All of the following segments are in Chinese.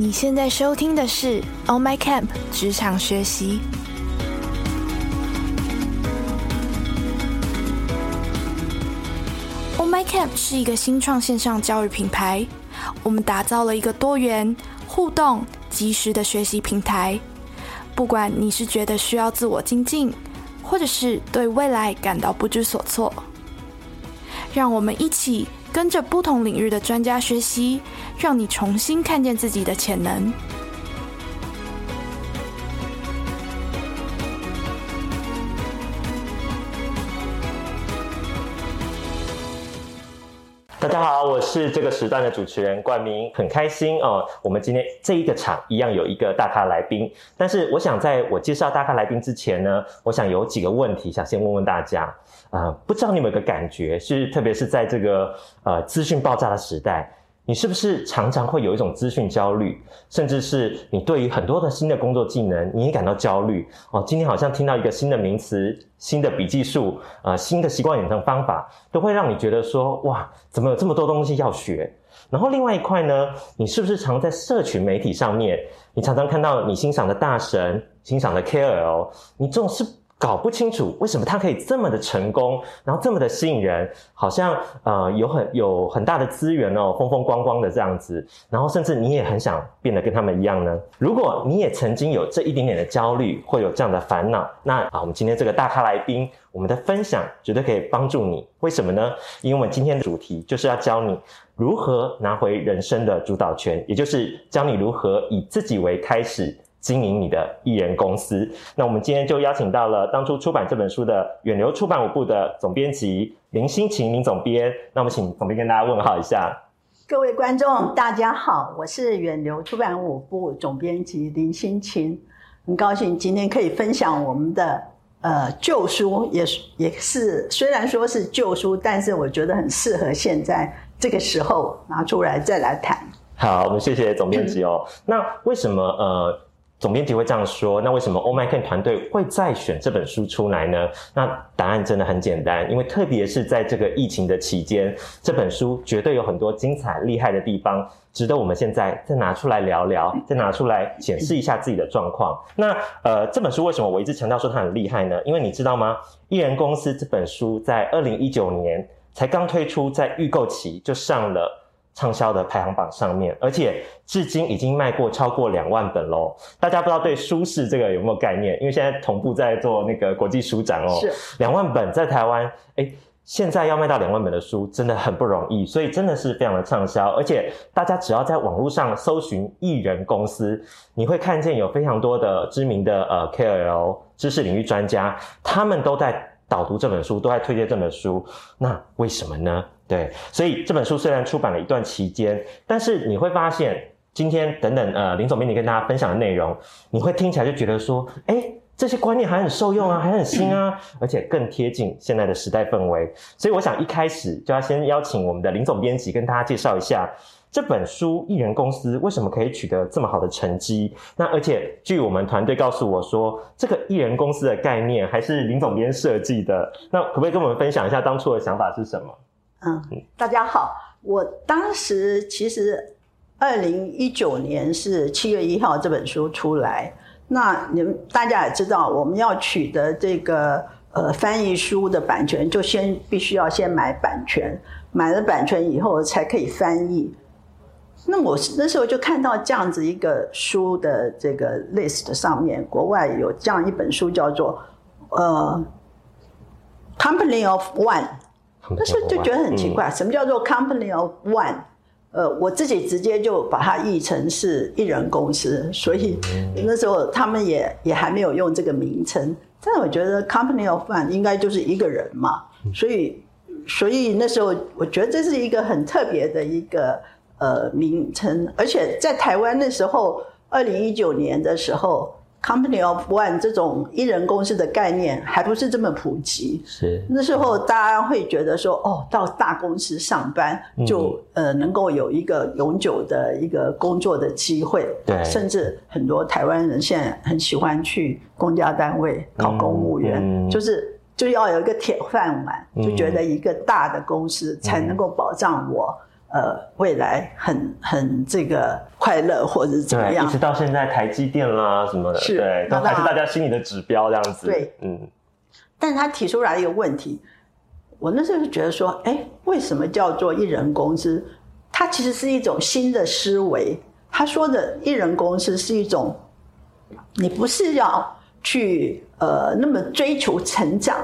你现在收听的是《On My Camp》职场学习。On My Camp 是一个新创线上教育品牌，我们打造了一个多元、互动、及时的学习平台。不管你是觉得需要自我精进，或者是对未来感到不知所措，让我们一起跟着不同领域的专家学习，让你重新看见自己的潜能。大家好，我是这个时段的主持人冠名，很开心哦。我们今天这一个场一样有一个大咖来宾，但是我想在我介绍大咖来宾之前呢，我想有几个问题想先问问大家。啊，不知道你有没有个感觉，是特别是在这个呃资讯爆炸的时代。你是不是常常会有一种资讯焦虑，甚至是你对于很多的新的工作技能，你也感到焦虑哦？今天好像听到一个新的名词、新的笔记术、啊新的习惯养成方法，都会让你觉得说哇，怎么有这么多东西要学？然后另外一块呢，你是不是常在社群媒体上面，你常常看到你欣赏的大神、欣赏的 K L，你总是。搞不清楚为什么他可以这么的成功，然后这么的吸引人，好像呃有很有很大的资源哦，风风光光的这样子，然后甚至你也很想变得跟他们一样呢。如果你也曾经有这一点点的焦虑，会有这样的烦恼，那啊，我们今天这个大咖来宾，我们的分享绝对可以帮助你。为什么呢？因为我们今天的主题就是要教你如何拿回人生的主导权，也就是教你如何以自己为开始。经营你的艺人公司。那我们今天就邀请到了当初出版这本书的远流出版五部的总编辑林心晴林总编。那我们请总编跟大家问好一下。各位观众，大家好，我是远流出版五部总编辑林心晴，很高兴今天可以分享我们的呃旧书，也也是虽然说是旧书，但是我觉得很适合现在这个时候拿出来再来谈。好，我们谢谢总编辑哦。那为什么呃？总编辑会这样说，那为什么 Oh My Can 团队会再选这本书出来呢？那答案真的很简单，因为特别是在这个疫情的期间，这本书绝对有很多精彩厉害的地方，值得我们现在再拿出来聊聊，再拿出来显示一下自己的状况。那呃，这本书为什么我一直强调说它很厉害呢？因为你知道吗？艺人公司这本书在二零一九年才刚推出，在预购期就上了。畅销的排行榜上面，而且至今已经卖过超过两万本喽。大家不知道对书市这个有没有概念？因为现在同步在做那个国际书展哦。是两万本在台湾，哎，现在要卖到两万本的书真的很不容易，所以真的是非常的畅销。而且大家只要在网络上搜寻艺人公司，你会看见有非常多的知名的呃 KOL 知识领域专家，他们都在导读这本书，都在推荐这本书。那为什么呢？对，所以这本书虽然出版了一段期间，但是你会发现，今天等等，呃，林总编辑跟大家分享的内容，你会听起来就觉得说，哎，这些观念还很受用啊，还很新啊，而且更贴近现在的时代氛围。所以我想一开始就要先邀请我们的林总编辑跟大家介绍一下这本书艺人公司为什么可以取得这么好的成绩。那而且据我们团队告诉我说，这个艺人公司的概念还是林总编设计的。那可不可以跟我们分享一下当初的想法是什么？嗯，大家好，我当时其实二零一九年是七月一号这本书出来，那你们大家也知道，我们要取得这个呃翻译书的版权，就先必须要先买版权，买了版权以后才可以翻译。那我那时候就看到这样子一个书的这个 list 上面，国外有这样一本书叫做呃 Company of One。但是就觉得很奇怪，什么叫做 company of one？呃，我自己直接就把它译成是一人公司，所以那时候他们也也还没有用这个名称。但我觉得 company of one 应该就是一个人嘛，所以所以那时候我觉得这是一个很特别的一个呃名称，而且在台湾那时候，二零一九年的时候。Company of One 这种一人公司的概念还不是这么普及，是。那时候大家会觉得说，哦，到大公司上班就呃能够有一个永久的一个工作的机会，对，甚至很多台湾人现在很喜欢去公家单位考公务员，就是就要有一个铁饭碗，就觉得一个大的公司才能够保障我呃未来很很这个快乐或者是怎么对，样一直。到现在台积电啦什么的，是对，都还是大家心里的指标这样子。对，嗯，但他提出来一个问题，我那时候就觉得说，哎，为什么叫做一人公司？它其实是一种新的思维。他说的一人公司是一种，你不是要去呃那么追求成长。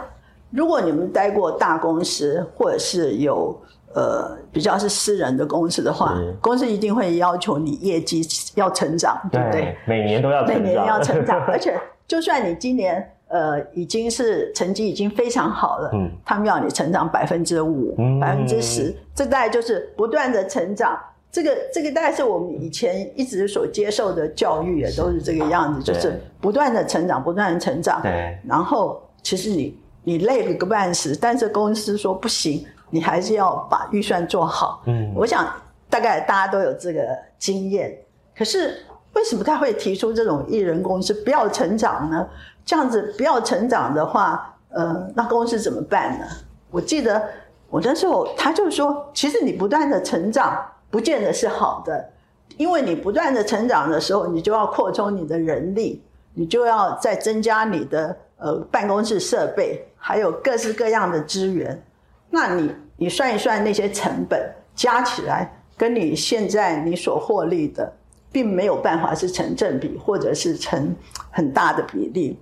如果你们待过大公司，或者是有呃比较是私人的公司的话，公司一定会要求你业绩要成长，对不对？每年都要成长，每年要成长，而且就算你今年呃已经是成绩已经非常好了，嗯他们要你成长百分之五嗯、百分之十，这大概就是不断的成长。这个这个大概是我们以前一直所接受的教育也都是这个样子，就是不断的成长，不断的成长。对，然后其实你你累了个半死，但是公司说不行，你还是要把预算做好。嗯，我想大概大家都有这个经验，可是为什么他会提出这种艺人公司不要成长呢？这样子不要成长的话，呃，那公司怎么办呢？我记得我那时候他就说，其实你不断的成长，不见得是好的，因为你不断的成长的时候，你就要扩充你的人力，你就要再增加你的呃办公室设备，还有各式各样的资源。那你你算一算那些成本加起来，跟你现在你所获利的，并没有办法是成正比，或者是成很大的比例。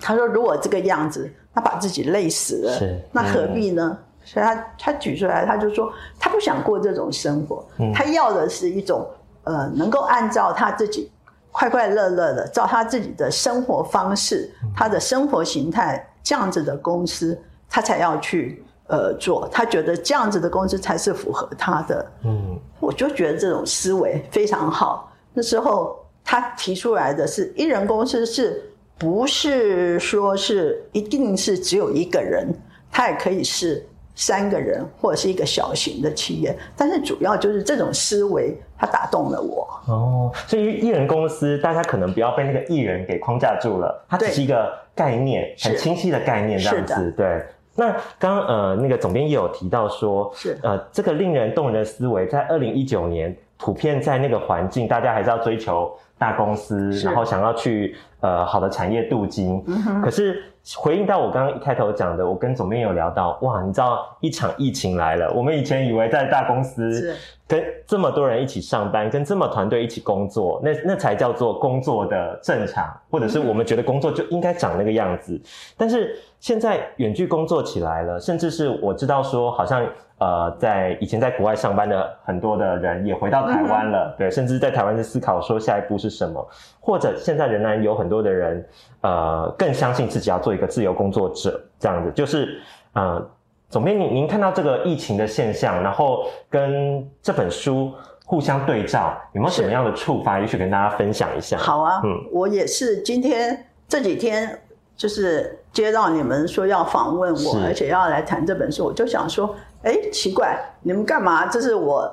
他说，如果这个样子，他把自己累死了是，那何必呢？所以他他举出来，他就说他不想过这种生活，他要的是一种呃，能够按照他自己快快乐乐的，照他自己的生活方式、他的生活形态这样子的公司，他才要去呃做。他觉得这样子的公司才是符合他的。嗯，我就觉得这种思维非常好。那时候他提出来的是，一人公司是不是说是一定是只有一个人，他也可以是三个人或者是一个小型的企业，但是主要就是这种思维，他打动了我。哦，所以艺人公司，大家可能不要被那个艺人给框架住了，它只是一个概念，很清晰的概念这样子。对。那刚刚呃那个总编也有提到说，是。呃这个令人动人的思维，在二零一九年普遍在那个环境，大家还是要追求大公司，然后想要去呃好的产业镀金。嗯可是回应到我刚刚一开头讲的，我跟总编有聊到，哇，你知道一场疫情来了，我们以前以为在大公司跟这么多人一起上班，跟这么团队一起工作，那那才叫做工作的正常，或者是我们觉得工作就应该长那个样子。但是现在远距工作起来了，甚至是我知道说，好像呃，在以前在国外上班的很多的人也回到台湾了，对，甚至在台湾在思考说下一步是什么，或者现在仍然有很多的人呃更相信自己要做一个自由工作者，这样子就是呃。总编，您您看到这个疫情的现象，然后跟这本书互相对照，有没有什么样的触发？也许跟大家分享一下。好啊，嗯我也是今天这几天就是接到你们说要访问我，而且要来谈这本书，我就想说，哎，奇怪，你们干嘛？这是我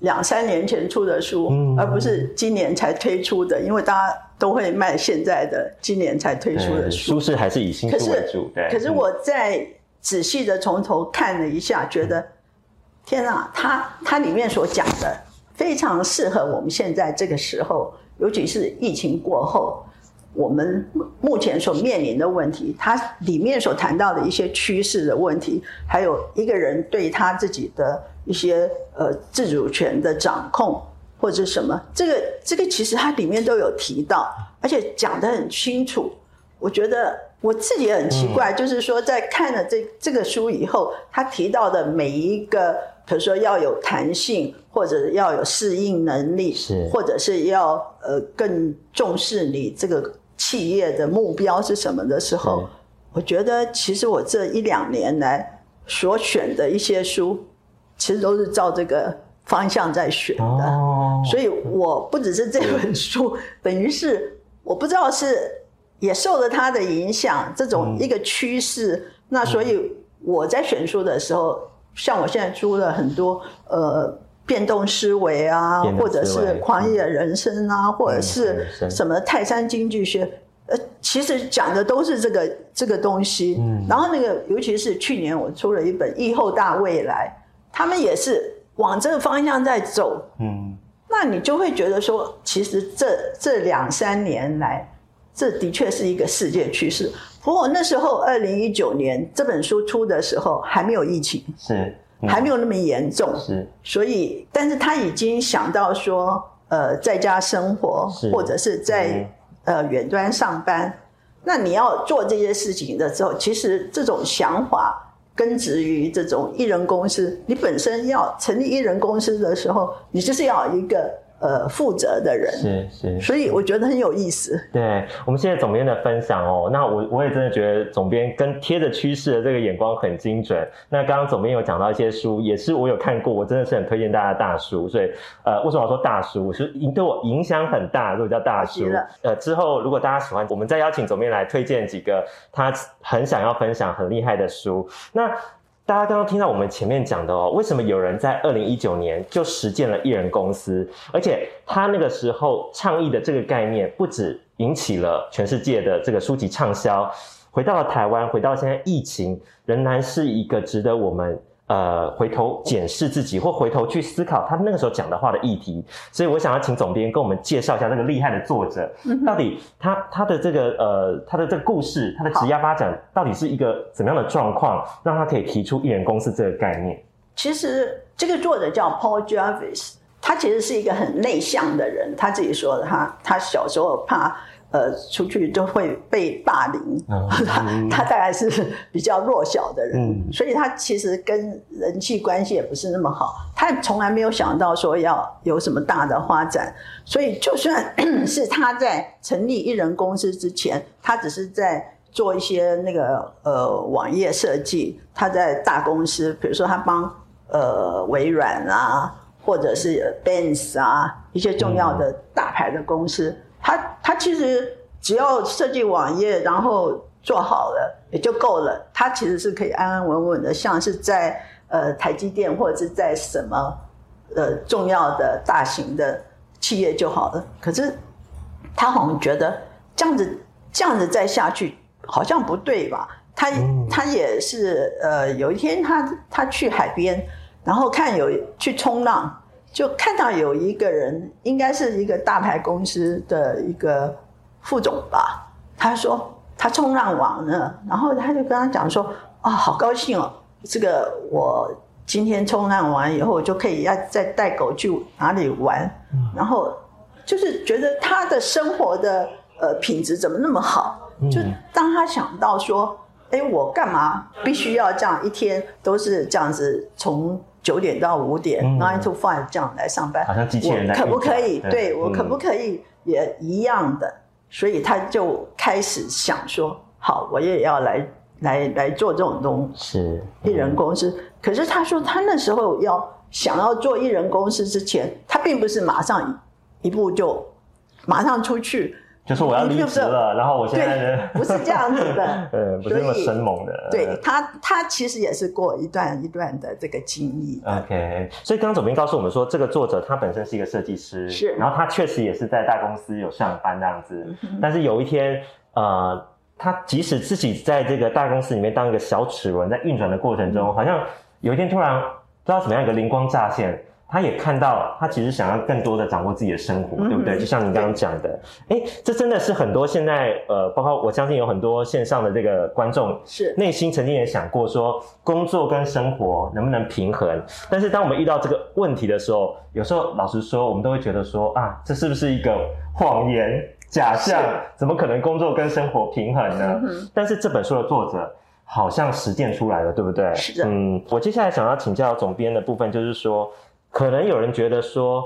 两三年前出的书，嗯而不是今年才推出的，因为大家都会卖现在的，今年才推出的对书书。是还是以新可是书为主？可是我在仔细的从头看了一下，觉得天啊，它它里面所讲的非常适合我们现在这个时候，尤其是疫情过后，我们目前所面临的问题，它里面所谈到的一些趋势的问题，还有一个人对他自己的一些呃自主权的掌控。或者什么，这个这个其实它里面都有提到，而且讲得很清楚。我觉得我自己也很奇怪，就是说在看了这这个书以后，他提到的每一个，比如说要有弹性，或者要有适应能力，是。或者是要呃更重视你这个企业的目标是什么的时候，我觉得其实我这一两年来所选的一些书，其实都是照这个方向在选的。哦，所以我不只是这本书，等于是我不知道是也受了它的影响，这种一个趋势。那所以我在选书的时候，像我现在出了很多呃变动思维啊，或者是狂野人生啊，或者嗯是什么泰山经济学。呃，其实讲的都是这个这个东西。嗯然后那个，尤其是去年我出了一本《疫后大未来》，他们也是往这个方向在走，嗯，那你就会觉得说，其实这这两三年来，这的确是一个世界趋势。不过那时候二零一九年这本书出的时候还没有疫情，是，嗯还没有那么严重，是，所以，但是他已经想到说，呃，在家生活或者是在、呃远端上班，那你要做这些事情的时候，其实这种想法根植于这种艺人公司。你本身要成立艺人公司的时候，你就是要有一个呃负责的人，是是，所以我觉得很有意思。对我们谢谢总编的分享哦。那我我也真的觉得总编跟贴着趋势的这个眼光很精准。那刚刚总编有讲到一些书，也是我有看过，我真的是很推荐大家大书。所以呃，为什么我说大书？是影对我影响很大，所以叫大书是的。呃，之后如果大家喜欢，我们再邀请总编来推荐几个他很想要分享很厉害的书。那大家刚刚听到我们前面讲的哦，为什么有人在二零一九年就实践了艺人公司，而且他那个时候倡议的这个概念，不止引起了全世界的这个书籍畅销，回到了台湾，回到现在疫情，仍然是一个值得我们。呃，回头检视自己，或回头去思考他那个时候讲的话的议题，所以我想要请总编跟我们介绍一下这个厉害的作者，到底他他的这个呃他的这个故事，他的职业发展到底是一个怎么样的状况，让他可以提出艺人公司这个概念？其实这个作者叫 Paul Jarvis，他其实是一个很内向的人，他自己说的，他他小时候怕呃出去就会被霸凌，嗯他他大概是 比较弱小的人，嗯。所以他其实跟人际关系也不是那么好，他从来没有想到说要有什么大的发展，所以就算 是他在成立艺人公司之前，他只是在做一些那个呃网页设计，他在大公司，比如说他帮呃微软啊，或者是 Benz 啊一些重要的大牌的公司，他他其实只要设计网页，然后做好了也就够了，他其实是可以安安稳稳的，像是在呃台积电或者是在什么呃重要的大型的企业就好了。可是他好像觉得这样子这样子再下去好像不对吧？他他也是呃，有一天他他去海边，然后看有去冲浪，就看到有一个人，应该是一个大牌公司的一个副总吧。他说他冲浪完了，然后他就跟他讲说啊，好高兴哦，这个我今天冲浪完以后，我就可以要再带狗去哪里玩，然后就是觉得他的生活的呃品质怎么那么好？就当他想到说，哎，我干嘛必须要这样一天都是这样子从九点到五点嗯 nine to five 这样来上班，好像机器人在我可不可以？对对我可嗯不可以也一样的？所以他就开始想说，好，我也要来来来做这种东西。是艺人公司。可是他说他那时候要想要做艺人公司之前，他并不是马上一步就马上出去，就是我要离职了，然后我现在呢，不是这样子的。呃，不是那么生猛的，对他，他其实也是过一段一段的这个经历。OK，所以刚刚总编告诉我们说，这个作者他本身是一个设计师，是。然后他确实也是在大公司有上班这样子，嗯但是有一天，呃，他即使自己在这个大公司里面当一个小齿轮，在运转的过程嗯。中，好像有一天突然不知道怎么样一个灵光乍现。他也看到，他其实想要更多的掌握自己的生活，嗯对不对？就像你刚刚讲的，哎，这真的是很多现在呃，包括我相信有很多线上的这个观众是内心曾经也想过说，工作跟生活能不能平衡？但是当我们遇到这个问题的时候，有时候老实说，我们都会觉得说啊，这是不是一个谎言、假象？怎么可能工作跟生活平衡呢？嗯但是这本书的作者好像实践出来了，对不对？是的嗯，我接下来想要请教总编的部分就是说，可能有人觉得说。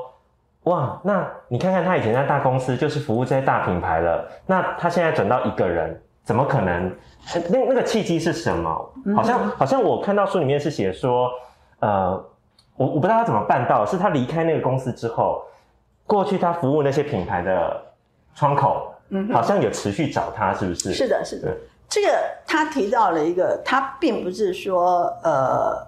哇，那你看看他以前在大公司就是服务这些大品牌了，那他现在转到一个人，怎么可能？呃那那个契机是什么？好像好像我看到书里面是写说，呃，我我不知道他怎么办到，是他离开那个公司之后，过去他服务那些品牌的窗口，嗯好像有持续找他，是不是？是的，是的对。这个他提到了一个，他并不是说呃，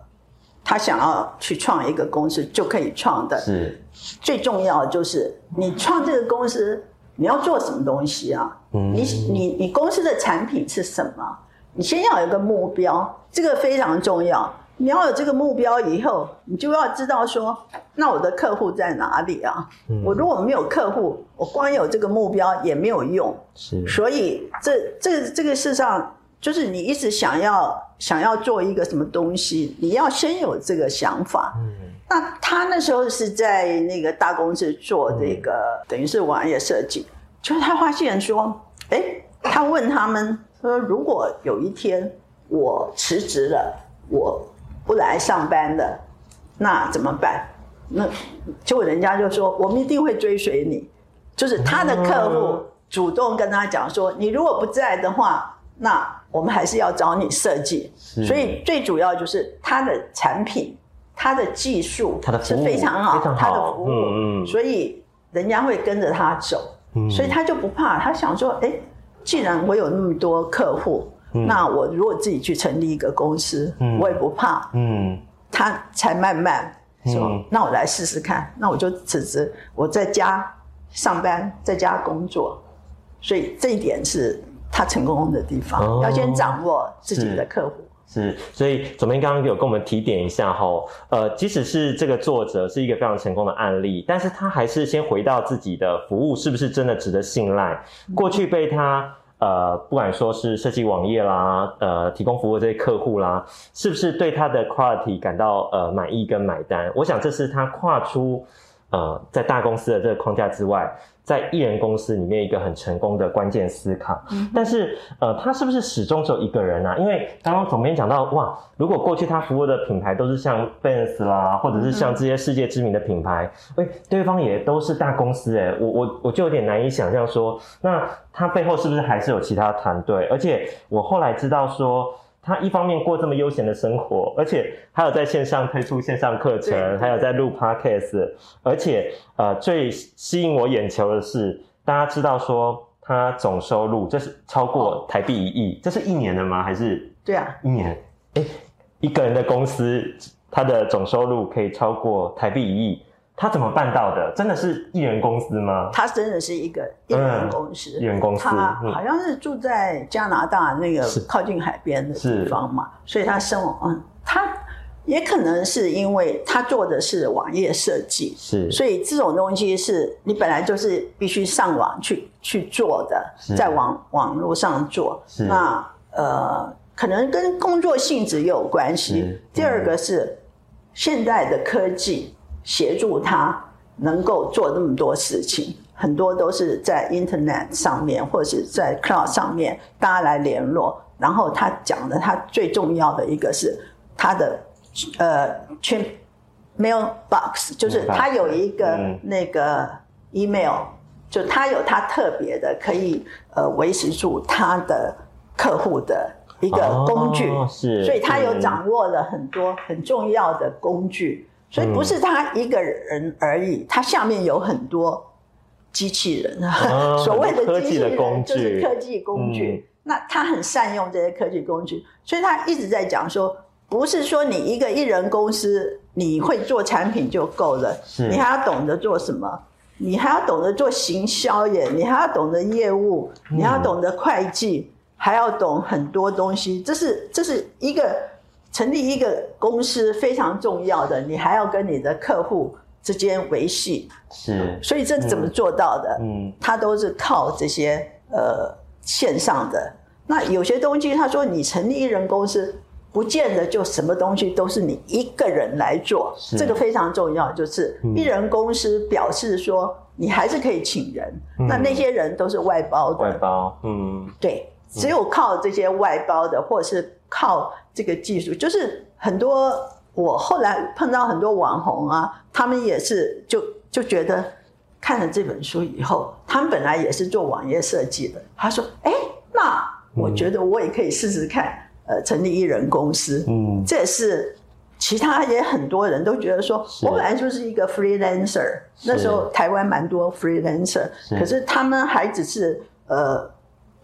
他想要去创一个公司就可以创的。是，最重要的就是你创这个公司，你要做什么东西啊？嗯你你你公司的产品是什么？你先要有一个目标，这个非常重要。你要有这个目标以后，你就要知道说，那我的客户在哪里啊？我如果没有客户，我光有这个目标也没有用。是，所以这这这个事上，就是你一直想要想要做一个什么东西，你要先有这个想法。嗯，那他那时候是在那个大公司做这个，等于是网页设计，就是他发现说，哎，他问他们说，如果有一天我辞职了，我不来上班了，那怎么办？那结果人家就说，我们一定会追随你。就是他的客户主动跟他讲说，你如果不在的话，那我们还是要找你设计。所以最主要就是他的产品、他的技术是非常好，他的服务嗯，所以人家会跟着他走。嗯所以他就不怕，他想说，哎，既然我有那么多客户。那我如果自己去成立一个公司，我也不怕。嗯，他才慢慢说，那我来试试看。那我就辞职，我在家上班，在家工作。所以这一点是他成功的地方，要先掌握自己的客户。是，所以总编刚刚有跟我们提点一下哈，呃，即使是这个作者是一个非常成功的案例，但是他还是先回到自己的服务是不是真的值得信赖？过去被他。呃，不管说是设计网页啦，呃，提供服务这些客户啦，是不是对他的 quality 感到呃满意跟买单？我想这是他跨出呃在大公司的这个框架之外。在艺人公司里面，一个很成功的关键思考。但是，呃，他是不是始终只有一个人啊？因为刚刚总编讲到，哇，如果过去他服务的品牌都是像 Benz 啦，或者是像这些世界知名的品牌，哎，对方也都是大公司，哎，我我我就有点难以想象说，那他背后是不是还是有其他团队？而且我后来知道说。他一方面过这么悠闲的生活，而且还有在线上推出线上课程，还有在录 podcast，而且呃最吸引我眼球的是，大家知道说他总收入这是超过台币一亿，这是一年的吗？还是对啊，一年？哎，一个人的公司，他的总收入可以超过台币一亿。他怎么办到的？真的是艺人公司吗？他真的是一个艺人公司，艺人公司。他好像是住在加拿大那个靠近海边的地方嘛，所以他生活嗯，他也可能是因为他做的是网页设计，是，所以这种东西是你本来就是必须上网去去做的，在网网络上做。那呃，可能跟工作性质也有关系。第二个是现代的科技。协助他能够做那么多事情，很多都是在 Internet 上面或者是在 Cloud 上面，大家来联络。然后他讲的，他最重要的一个是他的呃，全 Mailbox，就是他有一个那个 Email，就他有他特别的可以呃维持住他的客户的一个工具，是，所以他有掌握了很多很重要的工具。所以不是他一个人而已，他下面有很多机器人啊，所谓的机器人就是科技工具。那他很善用这些科技工具，所以他一直在讲说，不是说你一个艺人公司你会做产品就够了，你还要懂得做什么？你还要懂得做行销耶，你还要懂得业务，你还要懂得会计，还要懂很多东西。这是这是一个。成立一个公司非常重要的，你还要跟你的客户之间维系，是，所以这怎么做到的？嗯，他都是靠这些呃线上的。那有些东西，他说你成立一人公司，不见得就什么东西都是你一个人来做，这个非常重要。就是一人公司表示说，你还是可以请人，那那些人都是外包的，外包，嗯，对，只有靠这些外包的，或者是。靠这个技术，就是很多我后来碰到很多网红啊，他们也是就就觉得看了这本书以后，他们本来也是做网页设计的。他说：“哎，那我觉得我也可以试试看，呃，成立一人公司。”嗯，这也是其他也很多人都觉得说，我本来就是一个 freelancer，那时候台湾蛮多 freelancer，可是他们还只是呃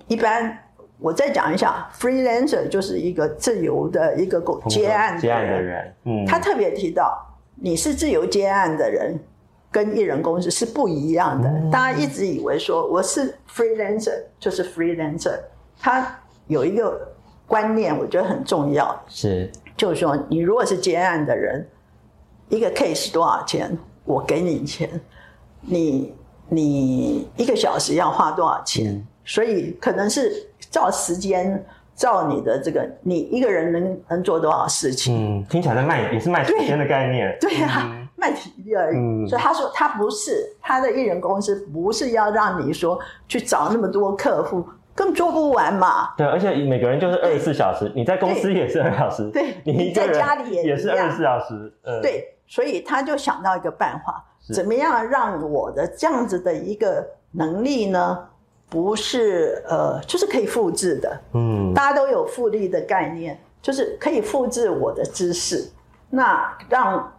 一般。我再讲一下，freelancer 就是一个自由的一个工接案接案的人。嗯，他特别提到，你是自由接案的人，跟艺人公司是不一样的。大家一直以为说我是 freelancer 就是 freelancer，他有一个观念，我觉得很重要。是，就是说，你如果是接案的人，一个 case 多少钱，我给你钱，你你一个小时要花多少钱？所以可能是照时间，照你的这个，你一个人能能做多少事情？嗯，听起来在卖也是卖时间的概念。对呀，卖体力而已。所以他说他不是他的艺人公司，不是要让你说去找那么多客户。更做不完嘛？对，而且每个人就是二十四小时，你在公司也是二小时，对，你在家里也也是二十四小时，嗯，对，所以他就想到一个办法，怎么样让我的这样子的一个能力呢？不是呃，就是可以复制的，嗯，大家都有复利的概念，就是可以复制我的知识，那让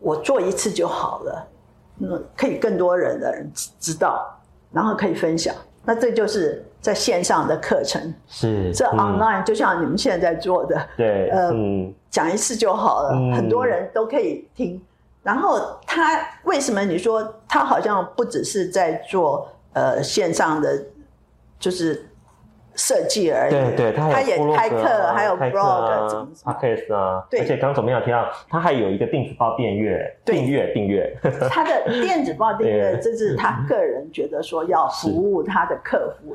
我做一次就好了，那可以更多人的人知道，然后可以分享，那这就是。在线上的课程。是这 online 就像你们现在在做的，对，呃，讲一次就好了，很多人都可以听。然后他为什么你说他好像不只是在做呃线上的，就是。设计而已，对对，他也开课，还有 blog、podcast 啊，对。而且刚刚总编有提到，他还有一个电子报订阅，订阅订阅。他的电子报订阅，这是他个人觉得说要服务他的客户，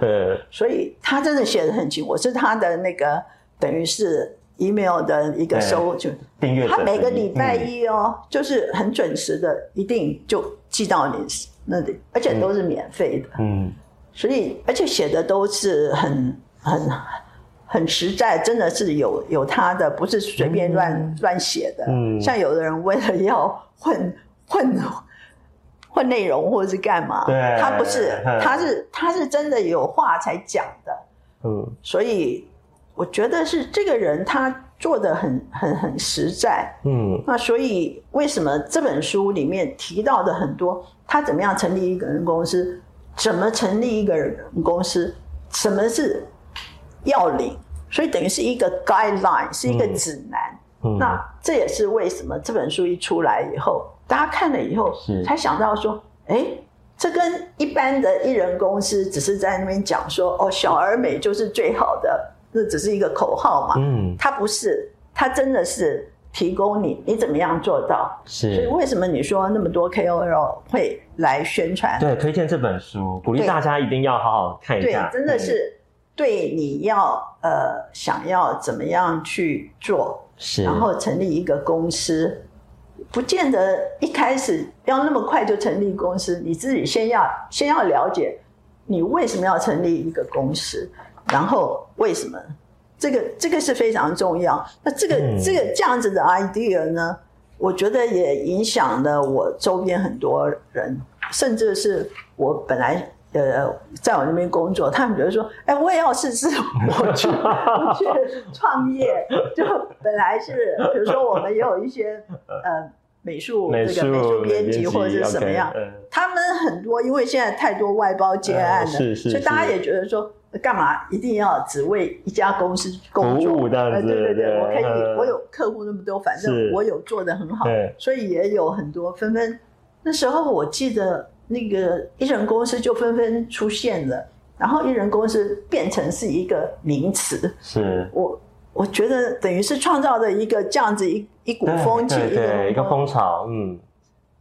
所以他真的写的很清。我是他的那个等于是 email 的一个收就订阅，他每个礼拜一哦，就是很准时的，一定就寄到你那里，而且都是免费的，嗯。所以，而且写的都是很很很实在，真的是有有他的，不是随便乱乱写的。嗯，像有的人为了要混混混内容或者是干嘛，他不是，他是他是真的有话才讲的。嗯，所以我觉得是这个人他做的很很很实在。嗯，那所以为什么这本书里面提到的很多，他怎么样成立一个人公司？怎么成立一个人公司？什么是要领？所以等于是一个 guideline，是一个指南。那这也是为什么这本书一出来以后，大家看了以后才想到说：哎，这跟一般的艺人公司只是在那边讲说，哦，小而美就是最好的，那只是一个口号嘛。嗯，它不是，它真的是。提供你，你怎么样做到？是，所以为什么你说那么多 KOL 会来宣传？对，推荐这本书，鼓励大家一定要好好看一下。对，真的是对你要呃想要怎么样去做，是，然后成立一个公司，不见得一开始要那么快就成立公司，你自己先要先要了解你为什么要成立一个公司，然后为什么。这个这个是非常重要。那这个这个这样子的 idea 呢，我觉得也影响了我周边很多人，甚至是我本来呃在我那边工作，他们觉得说，哎，我也要试试，我去 我去创业。就本来是比如说我们也有一些呃美术这个美术编辑或者是什么样，他们很多因为现在太多外包接案了，所以大家也觉得说。干嘛一定要只为一家公司工作？对对对，我可以，我有客户那么多，反正我有做的很好，所以也有很多纷纷。那时候我记得那个艺人公司就纷纷出现了，然后艺人公司变成是一个名词。是我我觉得等于是创造了一个这样子一一股风气，一个一个风潮，嗯。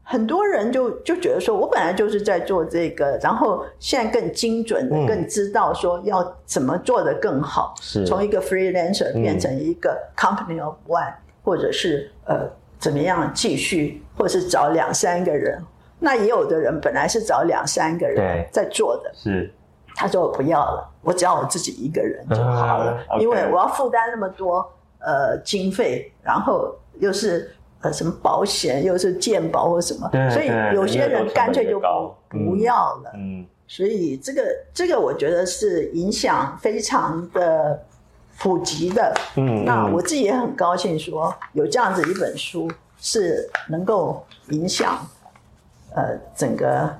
很多人就就觉得说，我本来就是在做这个，然后现在更精准的、更知道说要怎么做的更好，是。从一个 freelancer 变成一个 company of one，或者是呃怎么样继续，或者是找两三个人。那也有的人本来是找两三个人在做的，是他说我不要了，我只要我自己一个人就好了，因为我要负担那么多呃经费，然后又是。呃，什么保险又是健保或什么，所以有些人干脆就不不要了。嗯，所以这个这个我觉得是影响非常的普及的。嗯，那我自己也很高兴说有这样子一本书是能够影响呃整个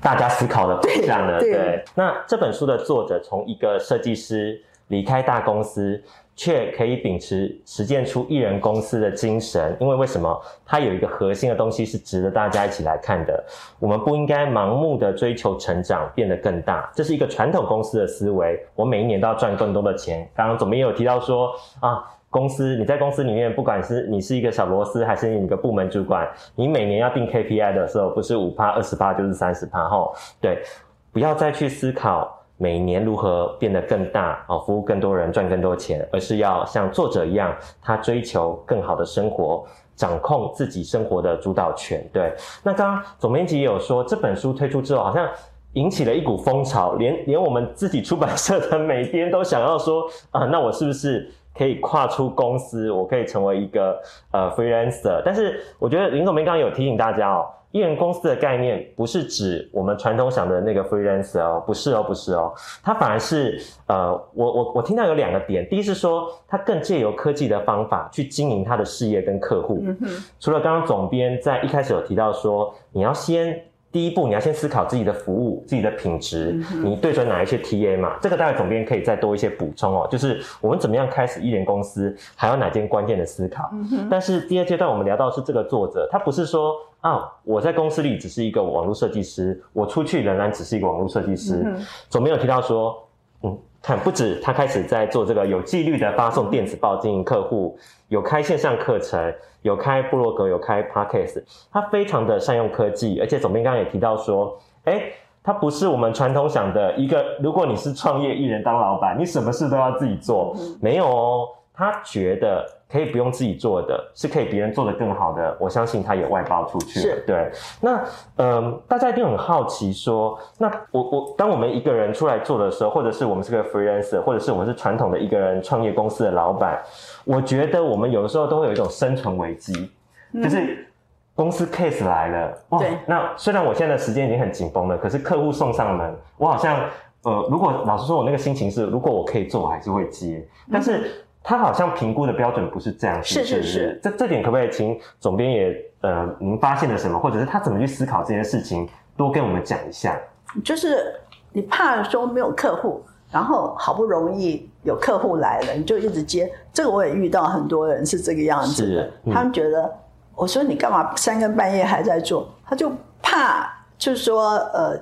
大家思考的方向呢。对，那这本书的作者从一个设计师离开大公司。却可以秉持实践出艺人公司的精神，因为为什么？它有一个核心的东西是值得大家一起来看的。我们不应该盲目的追求成长，变得更大，这是一个传统公司的思维。我每一年都要赚更多的钱。刚刚总编有提到说啊，公司你在公司里面，不管是你是一个小螺丝，还是你一个部门主管，你每年要定 KPI 的时候，不是五趴、二十趴，就是三十趴吼。对，不要再去思考每年如何变得更大哦，服务更多人，赚更多钱，而是要像作者一样，他追求更好的生活。掌控自己生活的主导权。对，那刚刚总编辑也有说，这本书推出之后，好像引起了一股风潮，连连我们自己出版社的每编都想要说啊，那我是不是可以跨出公司，我可以成为一个呃 freelancer？但是我觉得林总编刚刚有提醒大家哦。艺人公司的概念不是指我们传统想的那个 freelancer 哦，不是哦，不是哦，它反而是呃，我我我听到有两个点，第一是说它更借由科技的方法去经营它的事业跟客户。除了刚刚总编在一开始有提到说，你要先。第一步，你要先思考自己的服务、自己的品质，你对准哪一些 TA 嘛？这个大概总编可以再多一些补充哦。就是我们怎么样开始一人公司，还有哪件关键的思考？但是第二阶段我们聊到是这个作者，他不是说啊，我在公司里只是一个网络设计师，我出去仍然只是一个网络设计师。总编有提到说，嗯。看，不止他开始在做这个有纪律的发送电子报经营客户，有开线上课程，有开部落格，有开 podcast，他非常的善用科技，而且总编刚刚也提到说，哎，他不是我们传统想的一个，如果你是创业艺人当老板，你什么事都要自己做，没有哦。他觉得可以不用自己做的，是可以别人做的更好的。我相信他也外包出去。了，对。那，嗯，大家一定很好奇说，那我我当我们一个人出来做的时候，或者是我们是个 freelancer，或者是我们是传统的一个人创业公司的老板，我觉得我们有的时候都会有一种生存危机，就是公司 case 来了，哇，那虽然我现在的时间已经很紧绷了，可是客户送上门，我好像，呃，如果老实说，我那个心情是，如果我可以做，我还是会接，但是。他好像评估的标准不是这样，是是是，这这点可不可以请总编也呃，您发现了什么，或者是他怎么去思考这件事情，多跟我们讲一下。就是你怕说没有客户，然后好不容易有客户来了，你就一直接。这个我也遇到很多人是这个样子的，他们觉得我说你干嘛三更半夜还在做，他就怕就是说呃。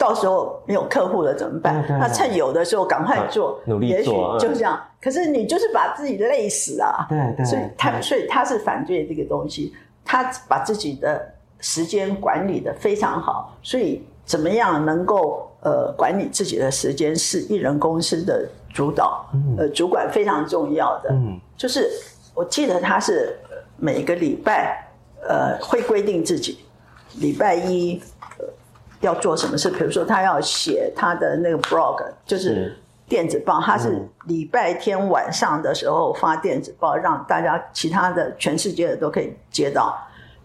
到时候没有客户了怎么办？那趁有的时候赶快做，努力做，就这样。可是你就是把自己累死啊！对对。所以他所以他是反对这个东西，他把自己的时间管理的非常好。所以怎么样能够呃管理自己的时间，是艺人公司的主导，呃主管非常重要的。嗯，就是我记得他是每个礼拜呃会规定自己礼拜一。要做什么事？比如说，他要写他的那个 blog，就是电子报。他是礼拜天晚上的时候发电子报，让大家其他的全世界的都可以接到。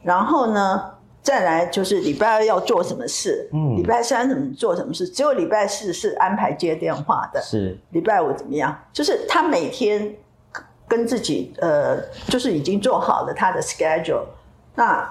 然后呢，再来就是礼拜二要做什么事？嗯，礼拜三怎么做什么事？只有礼拜四是安排接电话的。是礼拜五怎么样？就是他每天跟自己呃，就是已经做好了他的 schedule。那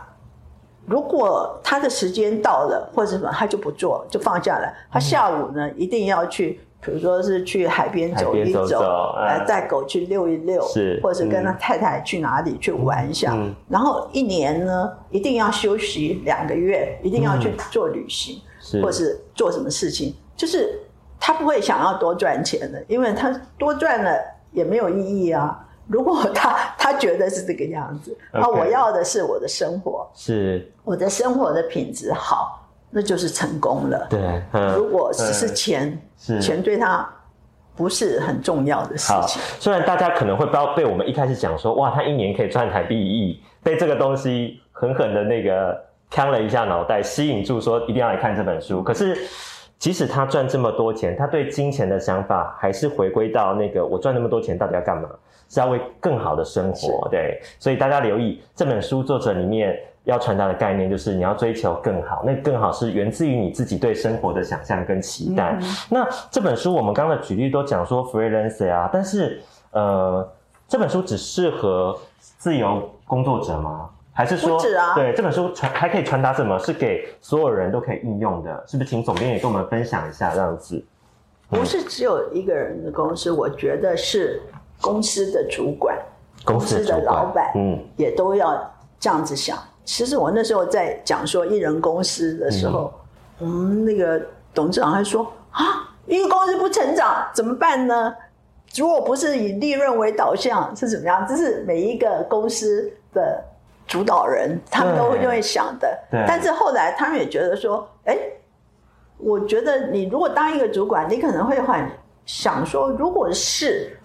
如果他的时间到了或者什么，他就不做，就放假了。他下午呢，一定要去，比如说是去海边走一走，来带狗去遛一遛，是，或者是跟他太太去哪里去玩一下。然后一年呢，一定要休息两个月，一定要去做旅行，或是做什么事情。就是他不会想要多赚钱的，因为他多赚了也没有意义啊。如果他他觉得是这个样子，那我要的是我的生活，是我的生活的品质好，那就是成功了。对，嗯如果只是钱，钱对他不是很重要的事情。虽然大家可能会不被我们一开始讲说，哇，他一年可以赚台币一亿，被这个东西狠狠的那个呛了一下脑袋，吸引住说一定要来看这本书。可是。即使他赚这么多钱，他对金钱的想法还是回归到那个：我赚那么多钱到底要干嘛？是要为更好的生活。对，所以大家留意这本书作者里面要传达的概念，就是你要追求更好。那更好是源自于你自己对生活的想象跟期待。那这本书我们刚刚的举例都讲说 freelancer 啊，但是呃，这本书只适合自由工作者吗？还是说，对这本书传还可以传达什么？是给所有人都可以应用的，是不是？请总编也跟我们分享一下这样子。不是只有一个人的公司，我觉得是公司的主管、公司的老板，嗯，也都要这样子想。其实我那时候在讲说艺人公司的时候，我们那个董事长还说啊，一个公司不成长怎么办呢？如果不是以利润为导向，是怎么样？这是每一个公司的主导人他们都会会想的。对。但是后来他们也觉得说，哎，我觉得你如果当一个主管，你可能会很想说，如果是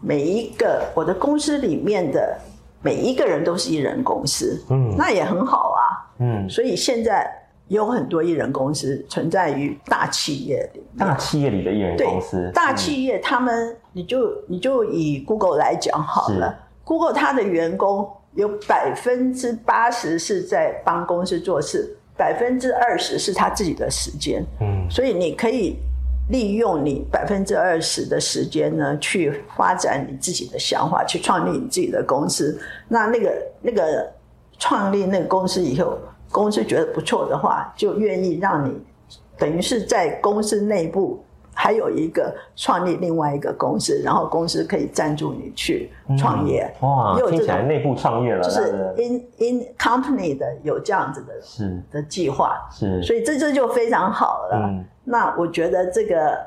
每一个我的公司里面的每一个人都是艺人公司，嗯，那也很好啊，嗯。所以现在。有很多艺人公司存在于大企业里，大企业里的艺人公司，大企业他们，你就你就以 Google 来讲好了，Google 它的员工有百分之八十是在帮公司做事，百分之二十是他自己的时间，嗯，所以你可以利用你百分之二十的时间呢，去发展你自己的想法，去创立你自己的公司。那那个那个创立那个公司以后。公司觉得不错的话，就愿意让你，等于是在公司内部还有一个创立另外一个公司，然后公司可以赞助你去创业。哇，听起来内部创业了，就是 in in company 的有这样子的是的计划，是，所以这这就非常好了。那我觉得这个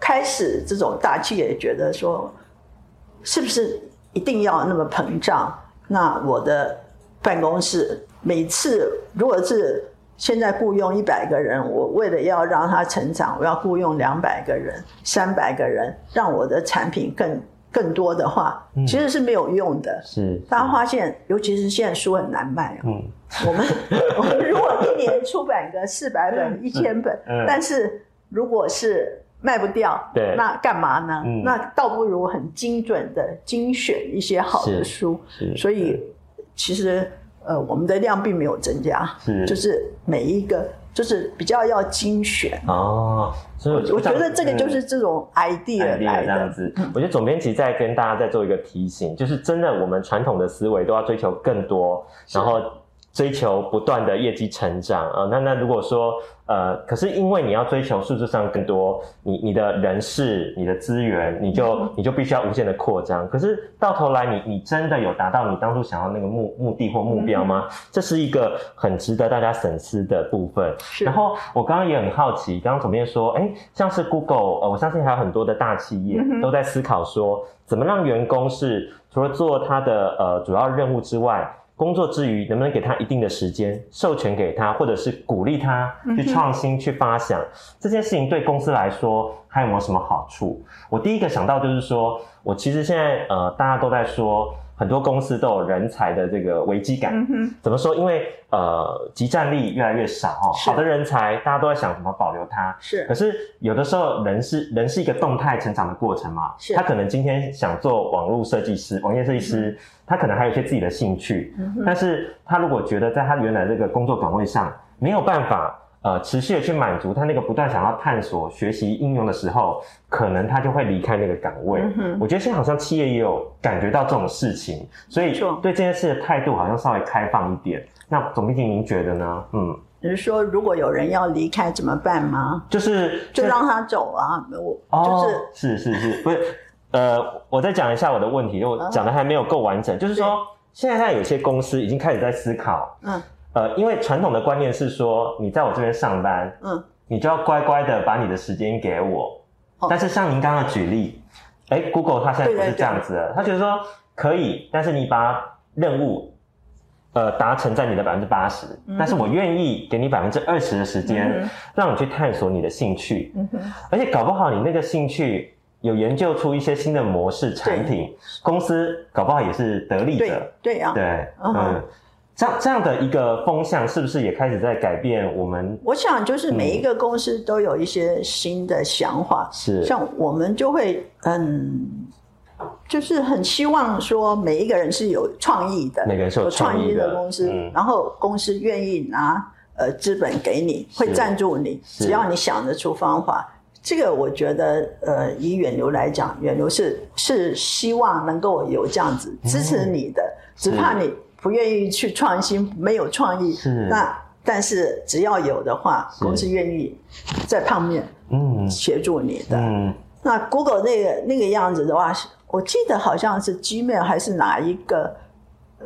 开始这种大企业觉得说，是不是一定要那么膨胀？那我的办公室。每次如果是现在雇佣一百个人，我为了要让他成长，我要雇佣两百个人、三百个人，让我的产品更更多的话，其实是没有用的。是，大家发现，尤其是现在书很难卖啊。嗯，我们 我们如果一年出版个四百本、一千本，但是如果是卖不掉，对，那干嘛呢？那倒不如很精准的精选一些好的书。是，所以其实。呃，我们的量并没有增加，是，就是每一个就是比较要精选。哦，所以我觉得这个就是这种 idea 来这样子。我觉得总编辑在跟大家在做一个提醒，就是真的我们传统的思维都要追求更多，然后。追求不断的业绩成长啊，那那如果说呃，可是因为你要追求数字上更多，你你的人事、你的资源，你就你就必须要无限的扩张。可是到头来，你你真的有达到你当初想要那个目目的或目标吗？这是一个很值得大家深思的部分。然后我刚刚也很好奇，刚刚总编说，哎，像是 Google，呃，我相信还有很多的大企业都在思考说，怎么让员工是除了做他的呃主要任务之外。工作之余，能不能给他一定的时间，授权给他，或者是鼓励他去创新、去发想这件事情，对公司来说还有没有什么好处？我第一个想到就是说，我其实现在呃，大家都在说。很多公司都有人才的这个危机感，怎么说？因为呃，集战力越来越少哈，好的人才大家都在想怎么保留他。是，可是有的时候人是人是一个动态成长的过程嘛。是，他可能今天想做网络设计师、网页设计师，他可能还有一些自己的兴趣，但是他如果觉得在他原来这个工作岗位上没有办法。呃，持续的去满足他那个不断想要探索、学习、应用的时候，可能他就会离开那个岗位。我觉得现在好像企业也有感觉到这种事情，所以对这件事的态度好像稍微开放一点。那总编辑，您觉得呢？嗯，你是说如果有人要离开怎么办吗？就是就让他走啊！我就是是是是，不是呃，我再讲一下我的问题，因为我讲的还没有够完整。就是说，现在在有些公司已经开始在思考，嗯。呃，因为传统的观念是说，你在我这边上班，嗯，你就要乖乖的把你的时间给我。但是像您刚刚举例，哎，Google 它现在不是这样子的，它觉得说可以，但是你把任务，呃，达成在你的百分之八十，但是我愿意给你百分之二十的时间，让你去探索你的兴趣。嗯而且搞不好你那个兴趣有研究出一些新的模式产品，公司搞不好也是得利者。对呀，对，嗯。这样这样的一个风向，是不是也开始在改变我们？我想，就是每一个公司都有一些新的想法。是，像我们就会，嗯，就是很希望说，每一个人是有创意的，每个人是有创意的公司，然后公司愿意拿呃资本给你，会赞助你，只要你想得出方法。这个我觉得，呃，以远流来讲，远流是是希望能够有这样子支持你的，只怕你。不愿意去创新，没有创意。是。那但是只要有的话，公司愿意在旁边嗯协助你的。嗯。那 Google 那个那个样子的话，我记得好像是 Gmail 还是哪一个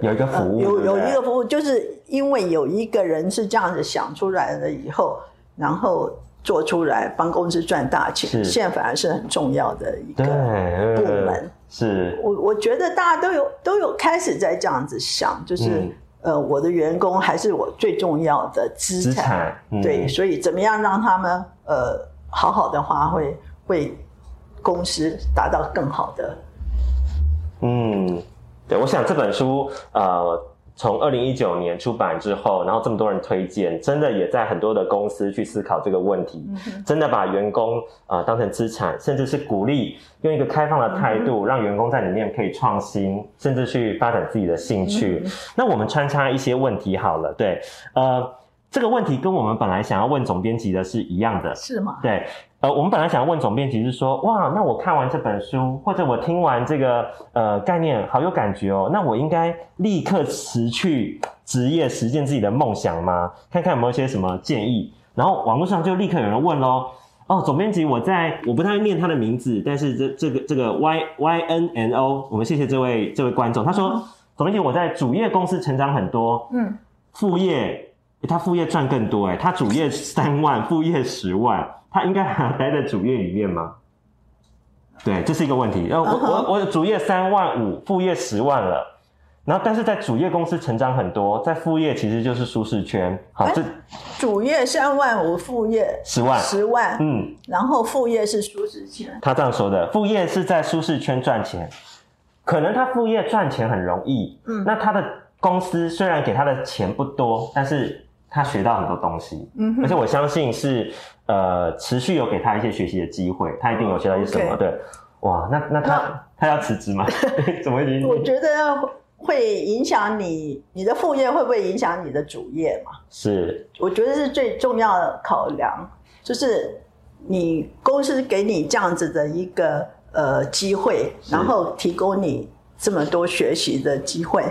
有一个服务，有有一个服务，就是因为有一个人是这样子想出来了以后，然后做出来帮公司赚大钱，是现在反而是很重要的一对个部门。是。我我觉得大家都有都有开始在这样子想，就是、嗯呃，我的员工还是我最重要的资资产，嗯。对，所以怎么样让他们呃好好的话会，为公司达到更好的嗯，对，我想这本书呃，从二零一九年出版之后，然后这么多人推荐，真的也在很多的公司去思考这个问题，真的把员工呃当成资产，甚至是鼓励用一个开放的态度，让员工在里面可以创新，甚至去发展自己的兴趣。那我们穿插一些问题好了，对，呃，这个问题跟我们本来想要问总编辑的是一样的，是吗？对，呃，我们本来想要问总编辑是说，哇，那我看完这本书，或者我听完这个呃概念，好有感觉哦，那我应该立刻辞去职业，实现自己的梦想吗？看看有没有一些什么建议。然后网络上就立刻有人问喽，哦，总编辑，我在我不太会念他的名字，但是这这个这个 Y Y N N O，我们谢谢这位这位观众，他说，总编辑，我在主业公司成长很多，嗯，副业，他副业赚更多哎，他主业三万，副业十万，他应该还待在主业里面吗？对，这是一个问题。然后我、我我主业三万五，副业十万了，然后但是在主业公司成长很多，在副业其实就是舒适圈。好，哎这主业三万五，副业十万，十万，嗯，然后副业是舒适圈，他这样说的，副业是在舒适圈赚钱，可能他副业赚钱很容易，嗯。那他的公司虽然给他的钱不多，但是他学到很多东西，嗯而且我相信是呃持续有给他一些学习的机会，他一定有学到一些什么对，哇，那那他那他要辞职吗？怎么已经？我觉得会影响你，你的副业会不会影响你的主业嘛？是我觉得是最重要的考量，就是你公司给你这样子的一个呃机会，然后提供你这么多学习的机会，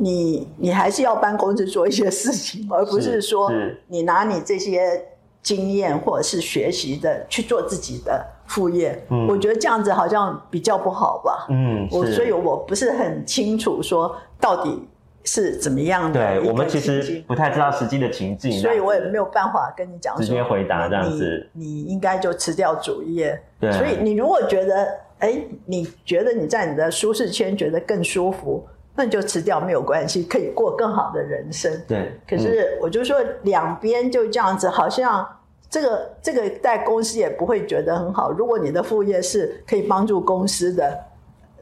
你你还是要帮公司做一些事情，而不是说你拿你这些经验或者是学习的去做自己的副业。嗯我觉得这样子好像比较不好吧。嗯，我所以我不是很清楚说到底是怎么样的对我们其实不太知道实际的情境，所以我也没有有办法跟你讲说直接回答这样子你你应该就辞掉主业。对所以你如果觉得，哎，你觉得你在你的舒适圈觉得更舒服，那你就辞掉没有关系，可以过更好的人生。对，可是我就说两边就这样子，好像这个这个在公司也不会觉得很好。如果你的副业是可以帮助公司的，